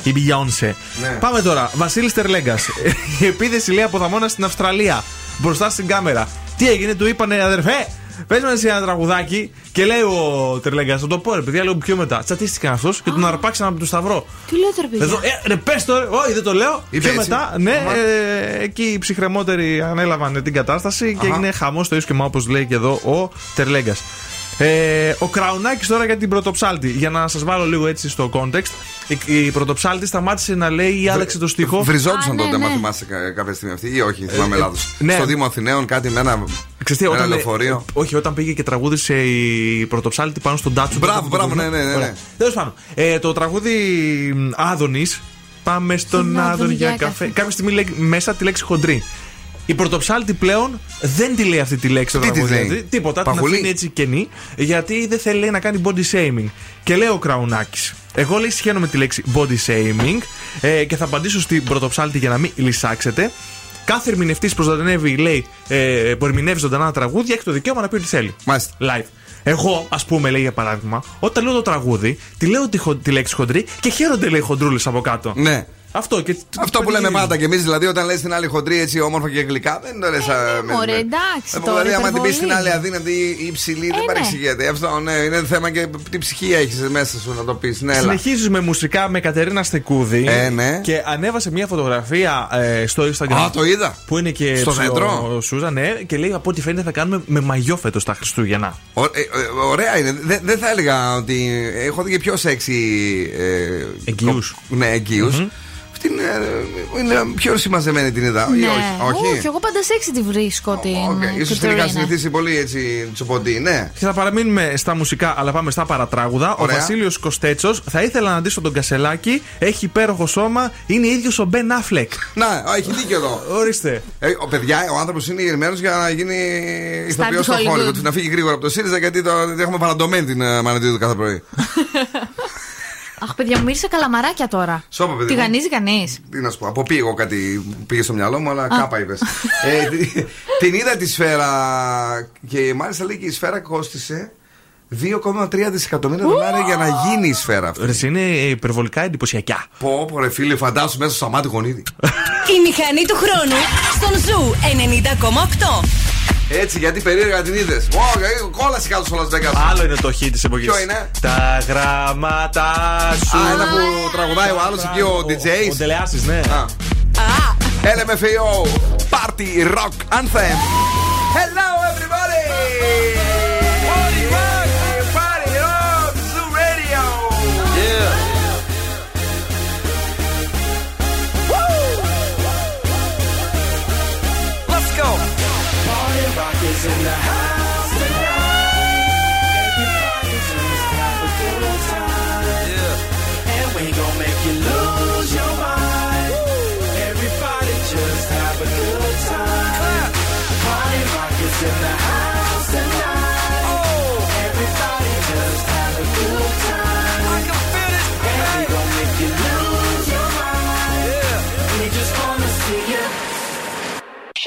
Η Beyoncé. Ναι. Πάμε τώρα. Βασίλης Τερλέγκας. Η επίθεση λέει από δαμόνα στην Αυστραλία. Μπροστά στην κάμερα. Τι έγινε, του είπανε αδερφέ, πες μας εσύ ένα τραγουδάκι. Και λέει ο Τερλέγκας, θα το πω ρε παιδιά, λίγο πιο μετά. Τσατίστηκαν αυτός και τον αρπάξαν από το σταυρό. Τι λέτε, ρε παιδιά; Εδώ, ε, ρε, πες το, ρε. όχι δεν το λέω. Είπε Πιο έτσι. μετά, ναι, Αχα. ε, εκεί οι ψυχρεμότεροι ανέλαβαν την κατάσταση και Αχα. έγινε χαμός το ίσιο και όπως λέει και εδώ ο Τερλέγκας. Ε, ο Κραουνάκης τώρα για την πρωτοψάλτη. Για να σας βάλω λίγο έτσι στο context. Η, η πρωτοψάλτη σταμάτησε να λέει ή άλλαξε το στίχο. Βριζόντουσαν Α, ναι, τότε, ναι. μα θυμάσαι κα- κάποια στιγμή αυτή, ή όχι, θυμάμαι ε, λάθος. ναι. Στο Δήμο Αθηναίων, κάτι με ένα, Ξέρεις τι, με ένα όταν, λεωφορείο. ε, όχι, όταν πήγε και τραγούδισε η πρωτοψάλτη πάνω στον τάτσο. Μπράβο, μπράβο, ναι, ναι, ναι, ναι. Τέλος πάντων, ε, το τραγούδι Άδωνης. Πάμε στον Στον Άδων Άδων για για καφέ. καφέ. Κάποια στιγμή λέει μέσα τη λέξη χοντρή. Η πρωτοψάλτη πλέον δεν τη λέει αυτή τη λέξη στο Τι τη τραγούδι. λέει; Τίποτα, την Παχουλή; αφήνει έτσι κενή, γιατί δεν θέλει λέει, να κάνει body shaming. Και λέει ο Κραουνάκης, εγώ λέει συχαίνω με τη λέξη body shaming ε, και θα απαντήσω στην πρωτοψάλτη για να μην λυσάξετε. Κάθε ερμηνευτής προστατεύει, λέει, ε, που ερμηνεύει ζωντανά τραγούδια, έχει το δικαίωμα να πει ό,τι θέλει. Μάλιστα. Live. Εγώ, ας πούμε, λέει για παράδειγμα, όταν λέω το τραγούδι, τη λέω τη, χο- τη λέξη χοντρή και χαίρονται, λέει, χοντρούλες από κάτω. Ναι. Αυτό, και Αυτό που λέμε πάντα κι εμείς, δηλαδή, όταν λες την άλλη χοντρή έτσι όμορφα και γλυκά, δεν το λες. ναι, μωρέ, εντάξει, τώρα, Δηλαδή, άμα την πει υπερβολή. στην άλλη αδύνατη ή υψηλή, δεν ναι. παρεξηγείται. Αυτό, ναι, είναι θέμα και τι ψυχή έχεις μέσα σου να το πεις. Ναι, έλα. Συνεχίζουμε μουσικά με Κατερίνα Στεκούδη. Ε, ναι. Και ανέβασε μια φωτογραφία ε, στο Instagram. Α, το είδα. Που είναι και Στο ψηλό- δέντρο. Σούζα, ναι. Και λέει από ό,τι φαίνεται θα κάνουμε με μαγιό φέτος τα Χριστούγεννα. Ω- ε, ε, ωραία είναι. Δεν δεν θα έλεγα ότι. Έχω δει και πιο σεξι. Ε, Εγγύους. κο- Ναι, εγγύους. Αυτή είναι, ε, είναι πιο συμμαζεμένη την είδα. ή Ναι, όχι. όχι; εγώ πάντα σεξι τη βρίσκω την. Okay. Ίσως την είχα Κατερίνα. συνηθίσει πολύ έτσι τσοποντή, ναι. Και θα παραμείνουμε στα μουσικά, αλλά πάμε στα παρατράγουδα. Ωραία. Ο Βασίλειος Κοστέτσο θα ήθελα να ντύσω τον Κασελάκη. Έχει υπέροχο σώμα. Είναι ίδιος ο Μπεν Αφλεκ. Να, α, έχει δίκιο εδώ. Ορίστε. Ε, ο παιδιά, ο άνθρωπος είναι γερμένο για να γίνει ηθοποιός του στο Hollywood. Hollywood. Να φύγει γρήγορα από το ΣΥΡΙΖΑ γιατί το, έχουμε παραντωμένη την uh, μανατίδου κάθε πρωί. Αχ, παιδιά, μου μύρισε καλαμαράκια τώρα. Σώπα, παιδί. Τη μου. γανίζει κανείς. Τι να σου πω, από πήγω κάτι που πήγε στο μυαλό μου, αλλά κάπα είπες. ε, τη- την είδα τη σφαίρα και μάλιστα λέει και η σφαίρα κόστησε 2,3 δισεκατομμύρια δολάρια για να γίνει η σφαίρα αυτή. Ρε, είναι υπερβολικά εντυπωσιακά. Πω, πω, ρε φίλε, φαντάσου μέσα στο σαμάτι γονίδι. Η μηχανή του χρόνου στον Ζου 90,8. Έτσι, γιατί περίεργα την είδες. Κόλαση κάτω στο Las Vegas. Άλλο είναι το hit της εποχής. Ποιο είναι; Τα γράμματα σου. Α, ένα που τραγουδάει ο άλλος εκεί ο DJ. Ο Ντελεάσης, ναι. LMFAO Party Rock Anthem. Hello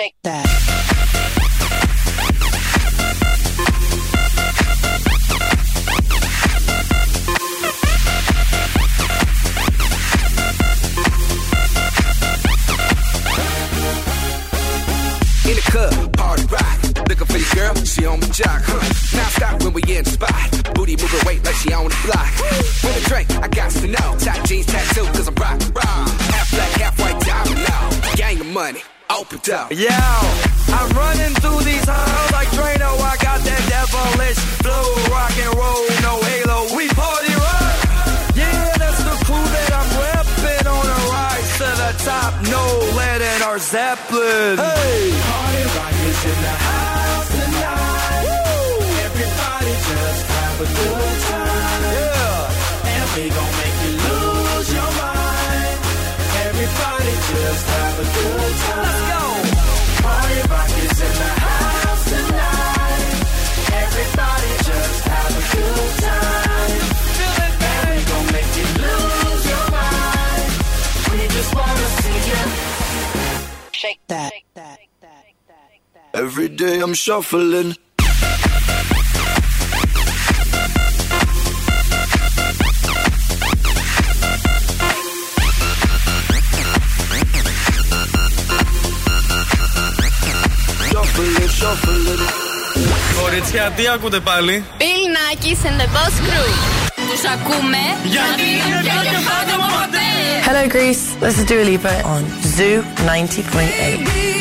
shake that. In the club, party rock. Looking for this girl, she on the jock. Huh? Now stop when we in the spot. Booty moving weight like she on the block. With a drink, I got to know. Tight jeans, tattoo, cause I'm rock, rock. Half black, half white, diamond now. Gang of money open up. yeah. I'm running through these halls like Trano. I got that devilish flow, rock and roll, no halo. We party rock. Yeah, that's the crew that I'm repping on a rise to the top. No lead in our Zeppelin. Hey, party rock is in the house tonight. Everybody just have a good time. Yeah, and we gon' make Let's go. Party rock is in the house tonight. Everybody just have a good time. Feel it, baby. Gon' make you lose your mind. We just wanna see you. Shake that. Every day I'm shuffling Κοριτσιά, τι ακούτε πάλι. Bill Nackis and the Boss Crew. Τους ακούμε γιατί είναι πιο Hello Greece, this is Dua Lipa on Zoo 90.8.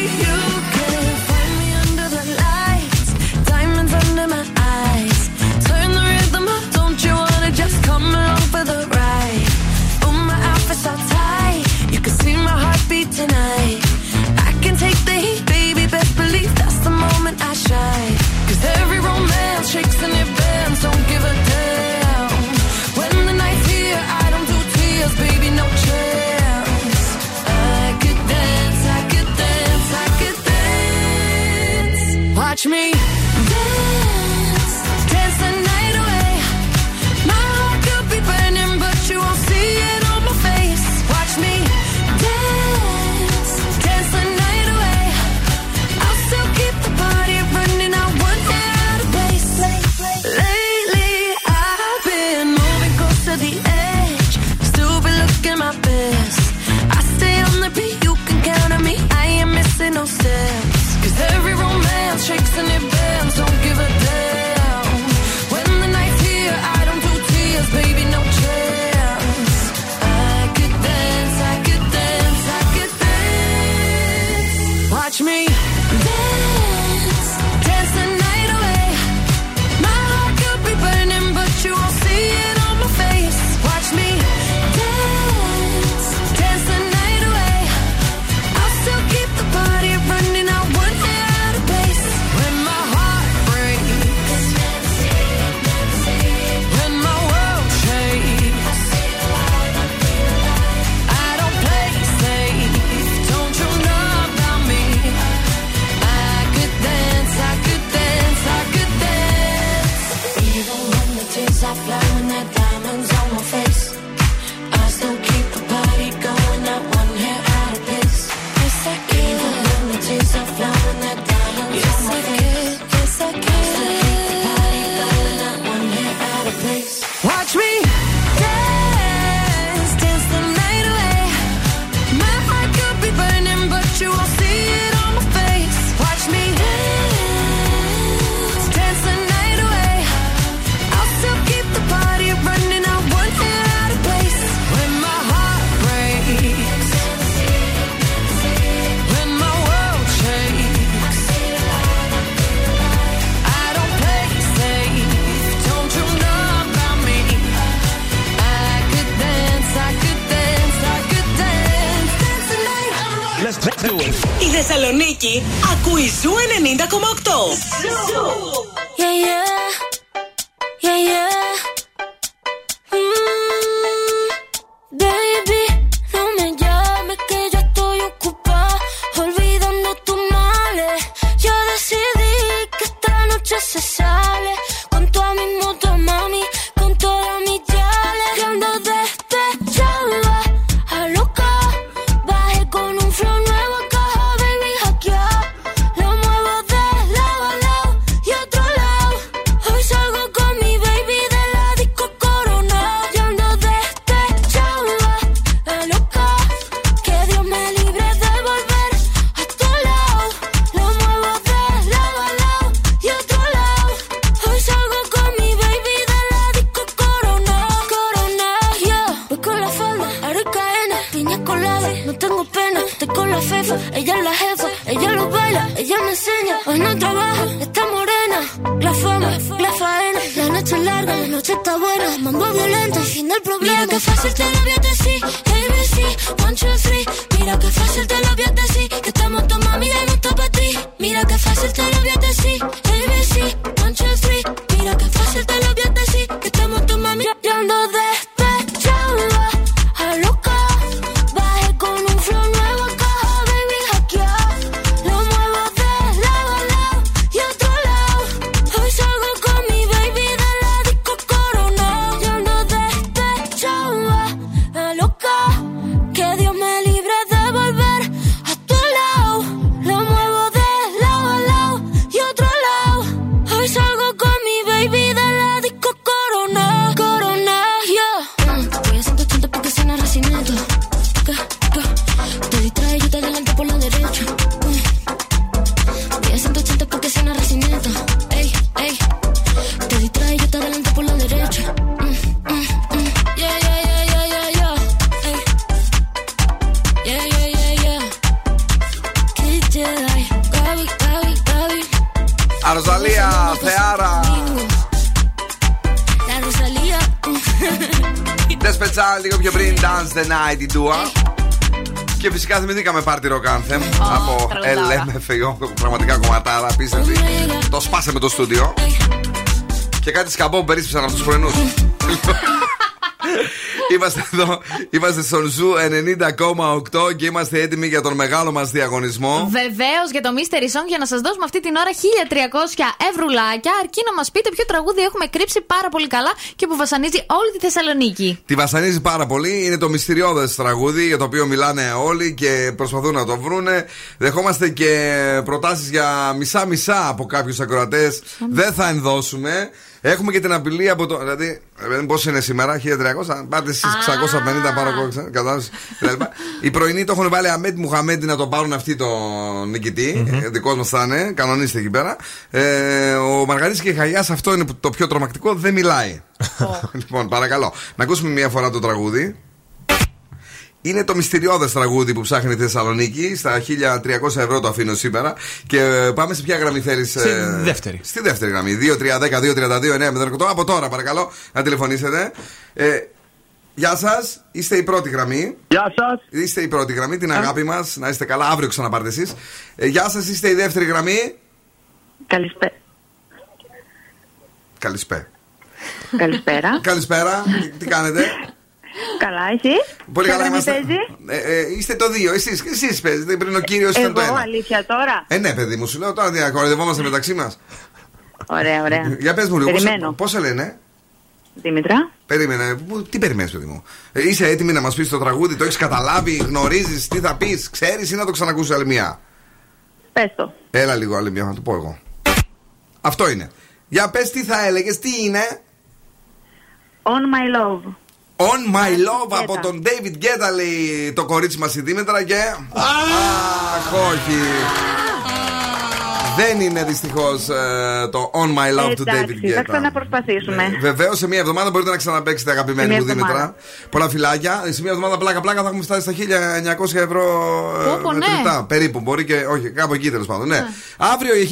φυσικά θυμηθήκαμε Party Rock Anthem από τραγουδάρα. LMFAO. Πραγματικά κομματάρα, απίστευτη. Το σπάσαμε το στούντιο. Και κάτι σκαμπό που περίσπισαν από τους πρωινούς. Είμαστε εδώ, είμαστε στον Zoo 90,8 και είμαστε έτοιμοι για τον μεγάλο μας διαγωνισμό. Βεβαίως για το Mystery Song για να σας δώσουμε αυτή την ώρα 1300 ευρουλάκια. Αρκεί να μας πείτε ποιο τραγούδι έχουμε κρύψει πάρα πολύ καλά και που βασανίζει όλη τη Θεσσαλονίκη. Τη βασανίζει πάρα πολύ. Είναι το μυστηριώδες τραγούδι για το οποίο μιλάνε όλοι και προσπαθούν να το βρούνε. Δεχόμαστε και προτάσεις για μισά-μισά από κάποιους ακροατές. Δεν θα ενδώσουμε. Έχουμε και την απειλή από το. Δηλαδή, πώς είναι σήμερα, 1300, πάτε στις 650 πάνω από κατάλαβες, κτλ. Οι πρωινοί το έχουν βάλει Αμέτ Μουχαμέντι να το πάρουν αυτοί τον νικητή. Ε, Δικός μας θα είναι, κανονίστε εκεί πέρα. Ε, ο Μαργαρίτη και η Χαγιά, αυτό είναι το πιο τρομακτικό, δεν μιλάει. λοιπόν, παρακαλώ, να ακούσουμε μία φορά το τραγούδι. Είναι το μυστηριώδες τραγούδι που ψάχνει η Θεσσαλονίκη. Στα 1300 ευρώ το αφήνω σήμερα. Και ε, πάμε σε ποια γραμμή θέλεις. Στη δεύτερη. Στη δεύτερη γραμμή. 2-3-10-2-32-9-08. Από τώρα παρακαλώ να τηλεφωνήσετε. Ε, γεια σας, είστε η πρώτη γραμμή. Γεια σας. Είστε η πρώτη γραμμή, την αγάπη μας. Να είστε καλά, αύριο ξαναπάρτε εσείς. Ε, γεια σας, είστε η δεύτερη γραμμή. Καλησπέρα. Καλησπέρα. Καλησπέρα. Καλησπέρα, τι, τι κάνετε; Καλά, εσύ; Πολύ Ποια καλά γραμμή είμαστε. παίζεις; Ε, ε, είστε το δύο, εσείς εσείς παίζετε. Πριν ο κύριος ήταν το Εγώ, ένα. αλήθεια τώρα; Ε, ναι, παιδί μου, σου λέω τώρα διακορδευόμαστε μεταξύ μας. Ωραία, ωραία. Για πες μου λίγο, Περιμένω. πώς σε λένε; Δήμητρα. Περίμενε, πού- τι περιμένεις, παιδί μου; Ε, είσαι έτοιμη να μας πεις το τραγούδι, το έχεις καταλάβει, γνωρίζεις τι θα πεις, ξέρεις ή να το ξανακούσεις άλλη μια; Πες το. Έλα λίγο άλλη μια, να το πω εγώ. Αυτό είναι. Για πες τι θα έλεγες, τι είναι; On my love. On my love από τον David Guetta λέει το κορίτσι μας η Δήμητρα και. Αχ, όχι. Δεν είναι δυστυχώς το On My Love του David Εντάξει, θα Guetta. ξαναπροσπαθήσουμε. Βεβαίως σε μία εβδομάδα μπορείτε να ξαναπέξετε, αγαπημένη Σε μου μία Δήμητρα. εβδομάδα. Πολλά φιλάκια. Σε μία εβδομάδα πλάκα-πλάκα θα έχουμε φτάσει στα 1900 ευρώ ε, Πω, πω, ναι. μετρητά. Περίπου. Μπορεί και. Όχι, κάπου εκεί τέλος πάντων. Ναι. Αύριο οι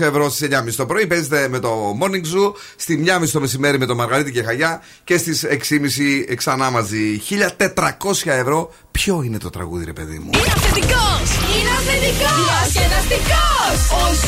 1400 ευρώ στις 9.30 το πρωί παίζετε με το Morning Zoo. Στη 1.30 το μεσημέρι με το Μαργαρίτη και Χαγιά. Και στις 6.30 ξανά μαζί. 1400 ευρώ. Ποιο είναι το τραγούδι, ρε παιδί μου; Είναι αυθεντικός! Είναι αυθεντικός! Διασκεδαστικός! Ο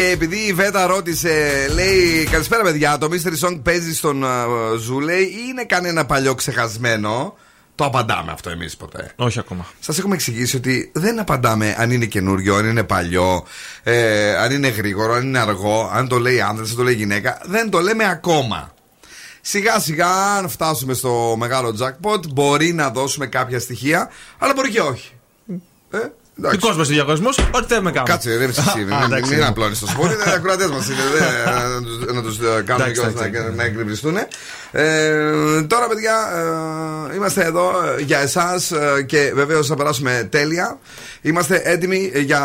Και επειδή η Βέτα ρώτησε, λέει Καλησπέρα, παιδιά. Το Mystery Song παίζει στον Zoo, λέει, ή είναι κανένα παλιό ξεχασμένο. Το απαντάμε αυτό εμείς ποτέ. Όχι ακόμα. Σας έχουμε εξηγήσει ότι δεν απαντάμε αν είναι καινούριο, αν είναι παλιό, ε, αν είναι γρήγορο, αν είναι αργό, αν το λέει άντρας, αν το λέει γυναίκα. Δεν το λέμε ακόμα. Σιγά σιγά, αν φτάσουμε στο μεγάλο jackpot, μπορεί να δώσουμε κάποια στοιχεία, αλλά μπορεί και όχι. Ε, Δικός μας διαγωνισμός, ό,τι θέλουμε κάνουμε. Κάτσε, ρε, εσύ, Α, μην- εντάξει. μην απλώνεις το σπορ. Είναι ακροατές μας. Να του κάνουμε Εντάξει, και εντάξει. να- να εκνευριστούν. Ε, Τώρα, παιδιά, ε, είμαστε εδώ ε, για εσάς και βεβαίως θα περάσουμε τέλεια. Είμαστε έτοιμοι για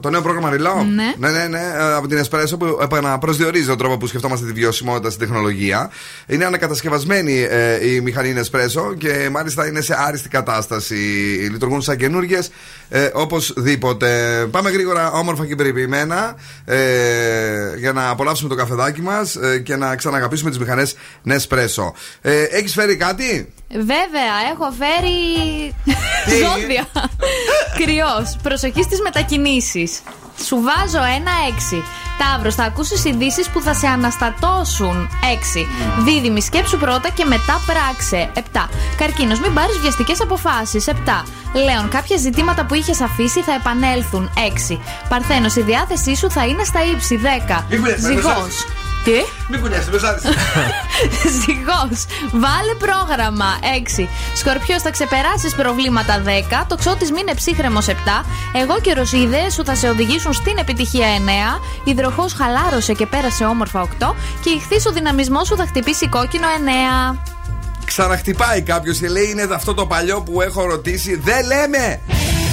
το νέο πρόγραμμα Reload. Ναι. ναι, ναι, ναι, ε, από την Espresso που επαναπροσδιορίζει τον τρόπο που σκεφτόμαστε τη βιωσιμότητα στην τεχνολογία. Είναι ανακατασκευασμένη ε, η μηχανή Espresso και μάλιστα είναι σε άριστη κατάσταση. Λειτουργούν σαν καινούργιες ε, οπωσδήποτε. Πάμε γρήγορα, όμορφα και περιποιημένα ε, για να απολαύσουμε το καφεδάκι μας ε, και να ξαναγαπήσουμε τις μηχανές Nespresso. Ε, Έχεις φέρει κάτι; Βέβαια, έχω φέρει. ζώδια. Κρυός. Προσοχή στις μετακινήσεις. Σου βάζω ένα 6. Ταύρος, θα ακούσεις ειδήσεις που θα σε αναστατώσουν. 6. Δίδυμη, σκέψου πρώτα και μετά πράξε. 7. Καρκίνος, μην πάρεις βιαστικές αποφάσεις. 7. Λέων, κάποια ζητήματα που είχες αφήσει θα επανέλθουν. 6. Παρθένος, η διάθεσή σου θα είναι στα ύψη. 10. Μην κουνιάσαι, με Ζυγός. Μεσάζεις. Τι; Μην κουνιάσαι, με σ' Ζυγός. Βάλε πρόγραμμα. 6. Σκορπιός, θα ξεπεράσεις προβλήματα. 10. Το ξώτη μείνε ψύχρεμος. 7. Εγώ και ιδέε σου θα σε οδηγήσουν στην επιτυχία. 9. Υδροχός χαλάρωσε και πέρασε όμορφα. 8. Και Ιχθύ ο δυναμισμός σου θα χτυπήσει κόκκινο. 9. Ξαναχτυπάει κάποιος και λέει είναι αυτό το παλιό που έχω ρωτήσει. Δεν λέμε!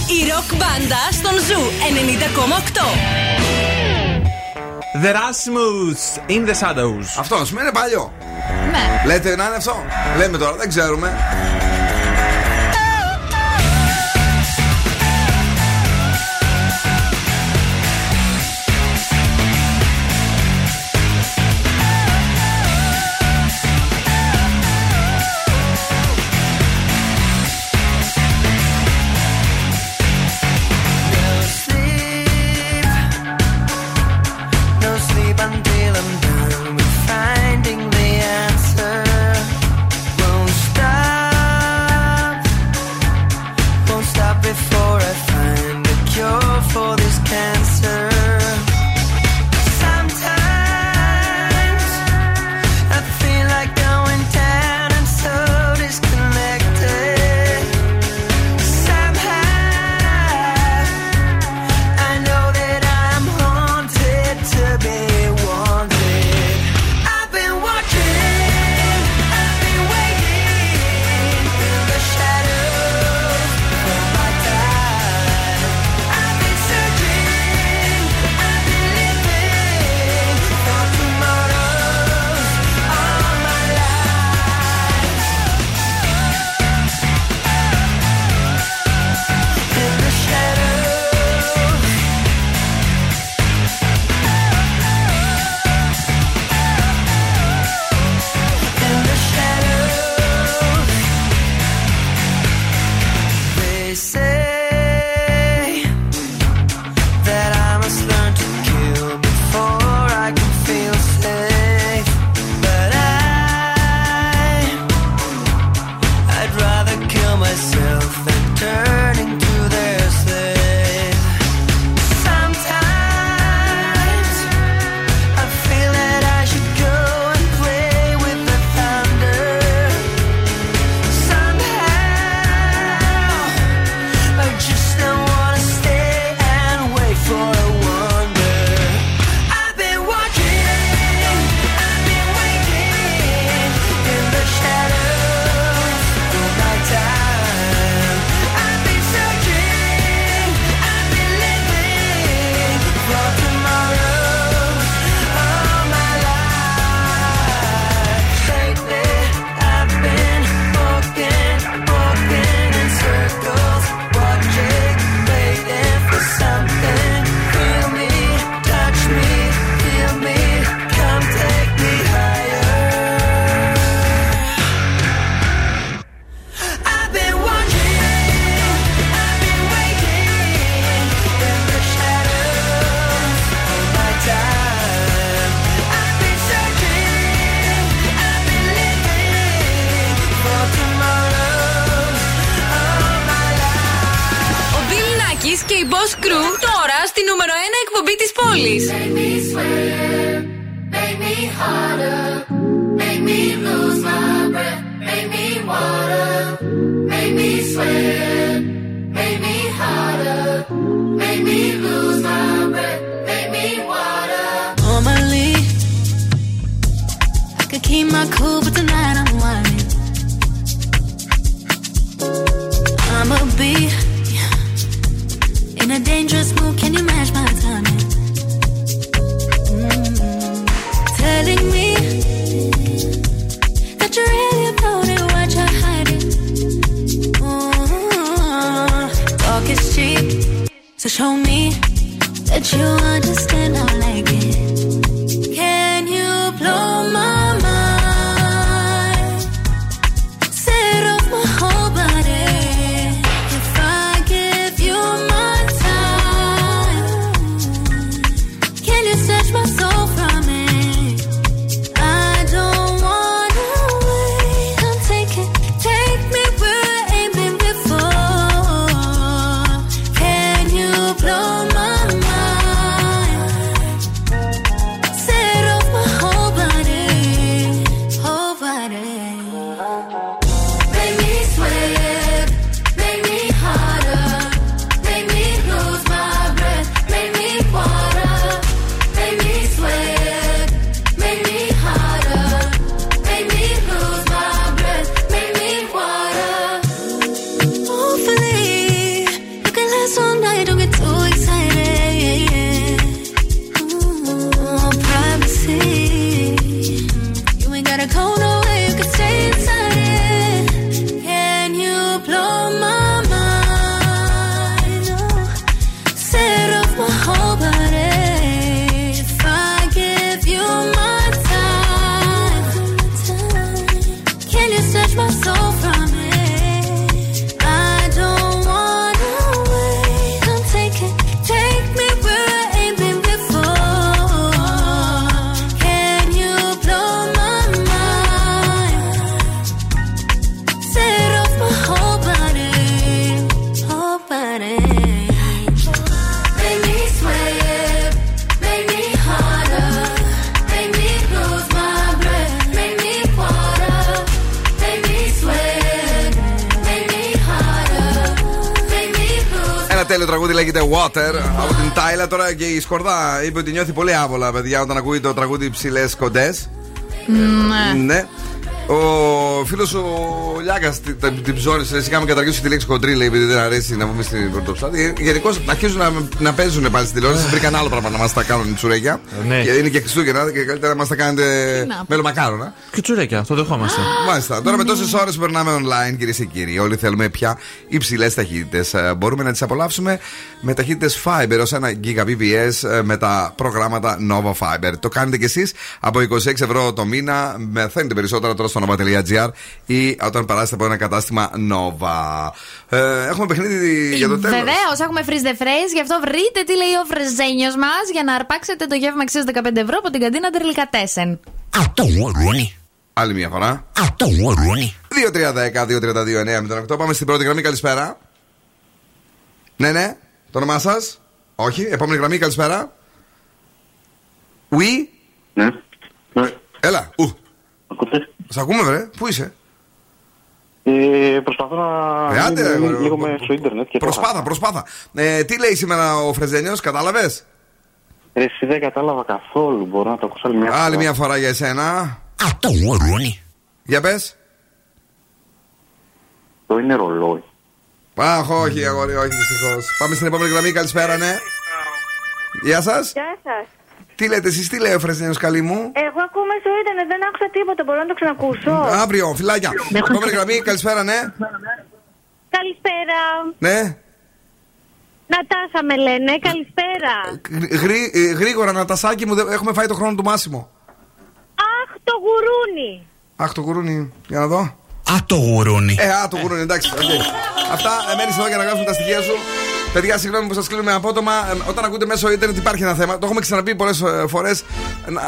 Η ροκ μπάντα στον Zoo 90,8. The Rasmus In the Shadows. Αυτό ας πούμε είναι παλιό. Ναι. Λέτε να είναι αυτό. Λέμε τώρα, δεν ξέρουμε. Λέγεται Water από την Τάιλα. Τώρα και η Σκορδά είπε ότι νιώθει πολύ άβολα, παιδιά, όταν ακούει το τραγούδι Ψηλές Κοντές. Ναι. Ναι. Ο φίλος ο Λιάκα την ψώνει. Εσύ είχαμε καταργήσεις τη λέξη κοντρί, λέει, επειδή δεν αρέσει να πούμε στην πρωτοψάτη. Γενικώς αρχίζουν να, να παίζουν πάλι στη τηλεόραση. Βρήκαν άλλο πράγμα να μας τα κάνουν οι τσουρέκια. Ναι. Και είναι και Χριστούγεννα και καλύτερα να μας τα κάνετε μέλο μακάρονα. Και τσουρέκια, το δεχόμαστε. Μάλιστα. Τώρα με τόσες ώρες που περνάμε online, κυρίες και κύριοι, όλοι θέλουμε πια υψηλές ταχύτητες. Μπορούμε να τις απολαύσουμε με ταχύτητες Fiber ως 1 Gbps ε, με τα προγράμματα Nova Fiber. Το κάνετε κι εσείς από 26 ευρώ το μήνα. Μαθαίνετε περισσότερα τώρα στο nova.gr ή όταν περάσετε από ένα κατάστημα Nova. Ε, έχουμε παιχνίδι για το τέλος. Βεβαίως, έχουμε freeze the phrase, γι' αυτό βρείτε τι λέει ο φρεζένιο μας για να αρπάξετε το γεύμα αξίας 15 ευρώ από την καντίνα Τερλικατέσεν. Αυτό γουρούνι. Άλλη μια φορά. Αυτό γουρούνι. 2-3-10-2-32-9-08. Πάμε στην πρώτη γραμμή. Καλησπέρα. Ναι, ναι. Το όνομά σας. Όχι. Επόμενη γραμμή. Καλησπέρα. Oui. Ναι. Έλα. Ου. Σ' ακούμε, βρε. Πού είσαι; Ε, προσπαθώ να Ε, άντε, μείνω ρε, λίγο ρε, με στο ίντερνετ και Προσπάθα, προσπάθα. Ε, τι λέει σήμερα ο Φρεζένιος, κατάλαβες; Ρε, εσύ δεν κατάλαβα καθόλου. Μπορώ να το ακούσω άλλη μια Άλλη μια φορά για εσένα. Αυτό γουρούνι. Για πες. Το είναι ρολόι. Αχ, όχι, αγόρι, όχι, δυστυχώς. Πάμε στην επόμενη γραμμή. Καλησπέρα, ναι. Γεια σας. Γεια σας. Τι λέτε εσείς, τι λέει ο Φρεζένιο καλή μου; Εγώ ακούμε στο ίντερνετ, δεν άκουσα τίποτα. Μπορώ να το ξανακούσω. Αύριο, φυλάκια. Επόμενη γραμμή, καλησπέρα, ναι. Καλησπέρα. Ναι. Νατάσα με λένε, καλησπέρα. Γρή- ε, γρήγορα, Νατασάκι μου, δεν- έχουμε φάει το χρόνο του Μάσιμο. Αχ, το γουρούνι. Αχ, το γουρούνι. Για να δω. Α, το γουρούνι. Ε, α, το γουρούνι, εντάξει. οκ. Αυτά, ε, μένεις εδώ για να γράψουμε τα στοιχεία σου. Παιδιά, συγγνώμη που σας κλείνουμε απότομα. Ε, Όταν ακούτε μέσω ίντερνετ υπάρχει ένα θέμα. Το έχουμε ξαναπεί πολλές φορές.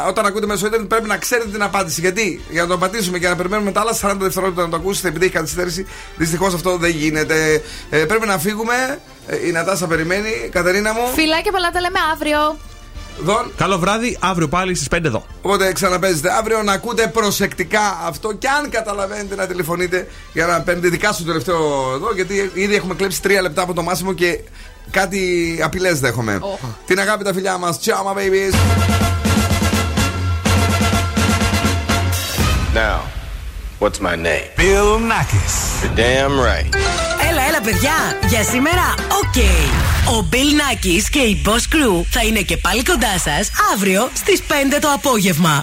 Όταν ακούτε μέσω ίντερνετ πρέπει να ξέρετε την απάντηση. Γιατί; Για να το απαντήσουμε και να περιμένουμε τα άλλα 40 δευτερόλεπτα να το ακούσετε επειδή έχει καθυστέρηση, δυστυχώς αυτό δεν γίνεται. Ε, πρέπει να φύγουμε. Ε, η Νατάσα περιμένει. Κατερίνα μου. Φιλάκια πολλά τα λέμε αύριο. Δον. Καλό βράδυ, αύριο πάλι στις 5 εδώ. Οπότε ξαναπέζετε αύριο να ακούτε προσεκτικά αυτό και αν καταλαβαίνετε να τηλεφωνείτε για να παίρνετε δικά σου το τελευταίο εδώ, γιατί ήδη έχουμε κλέψει τρία λεπτά από το μάσιμο και κάτι απειλές δέχομαι. Την αγάπη τα φιλιά μας. Ciao, my babies. Now, what's my name? Bill Nakis. You're damn right. Έλα, έλα, παιδιά. Για σήμερα, οκ. Ο Bill Nakis και η Boss Crew θα είναι και πάλι κοντά σας αύριο στις 5 το απόγευμα.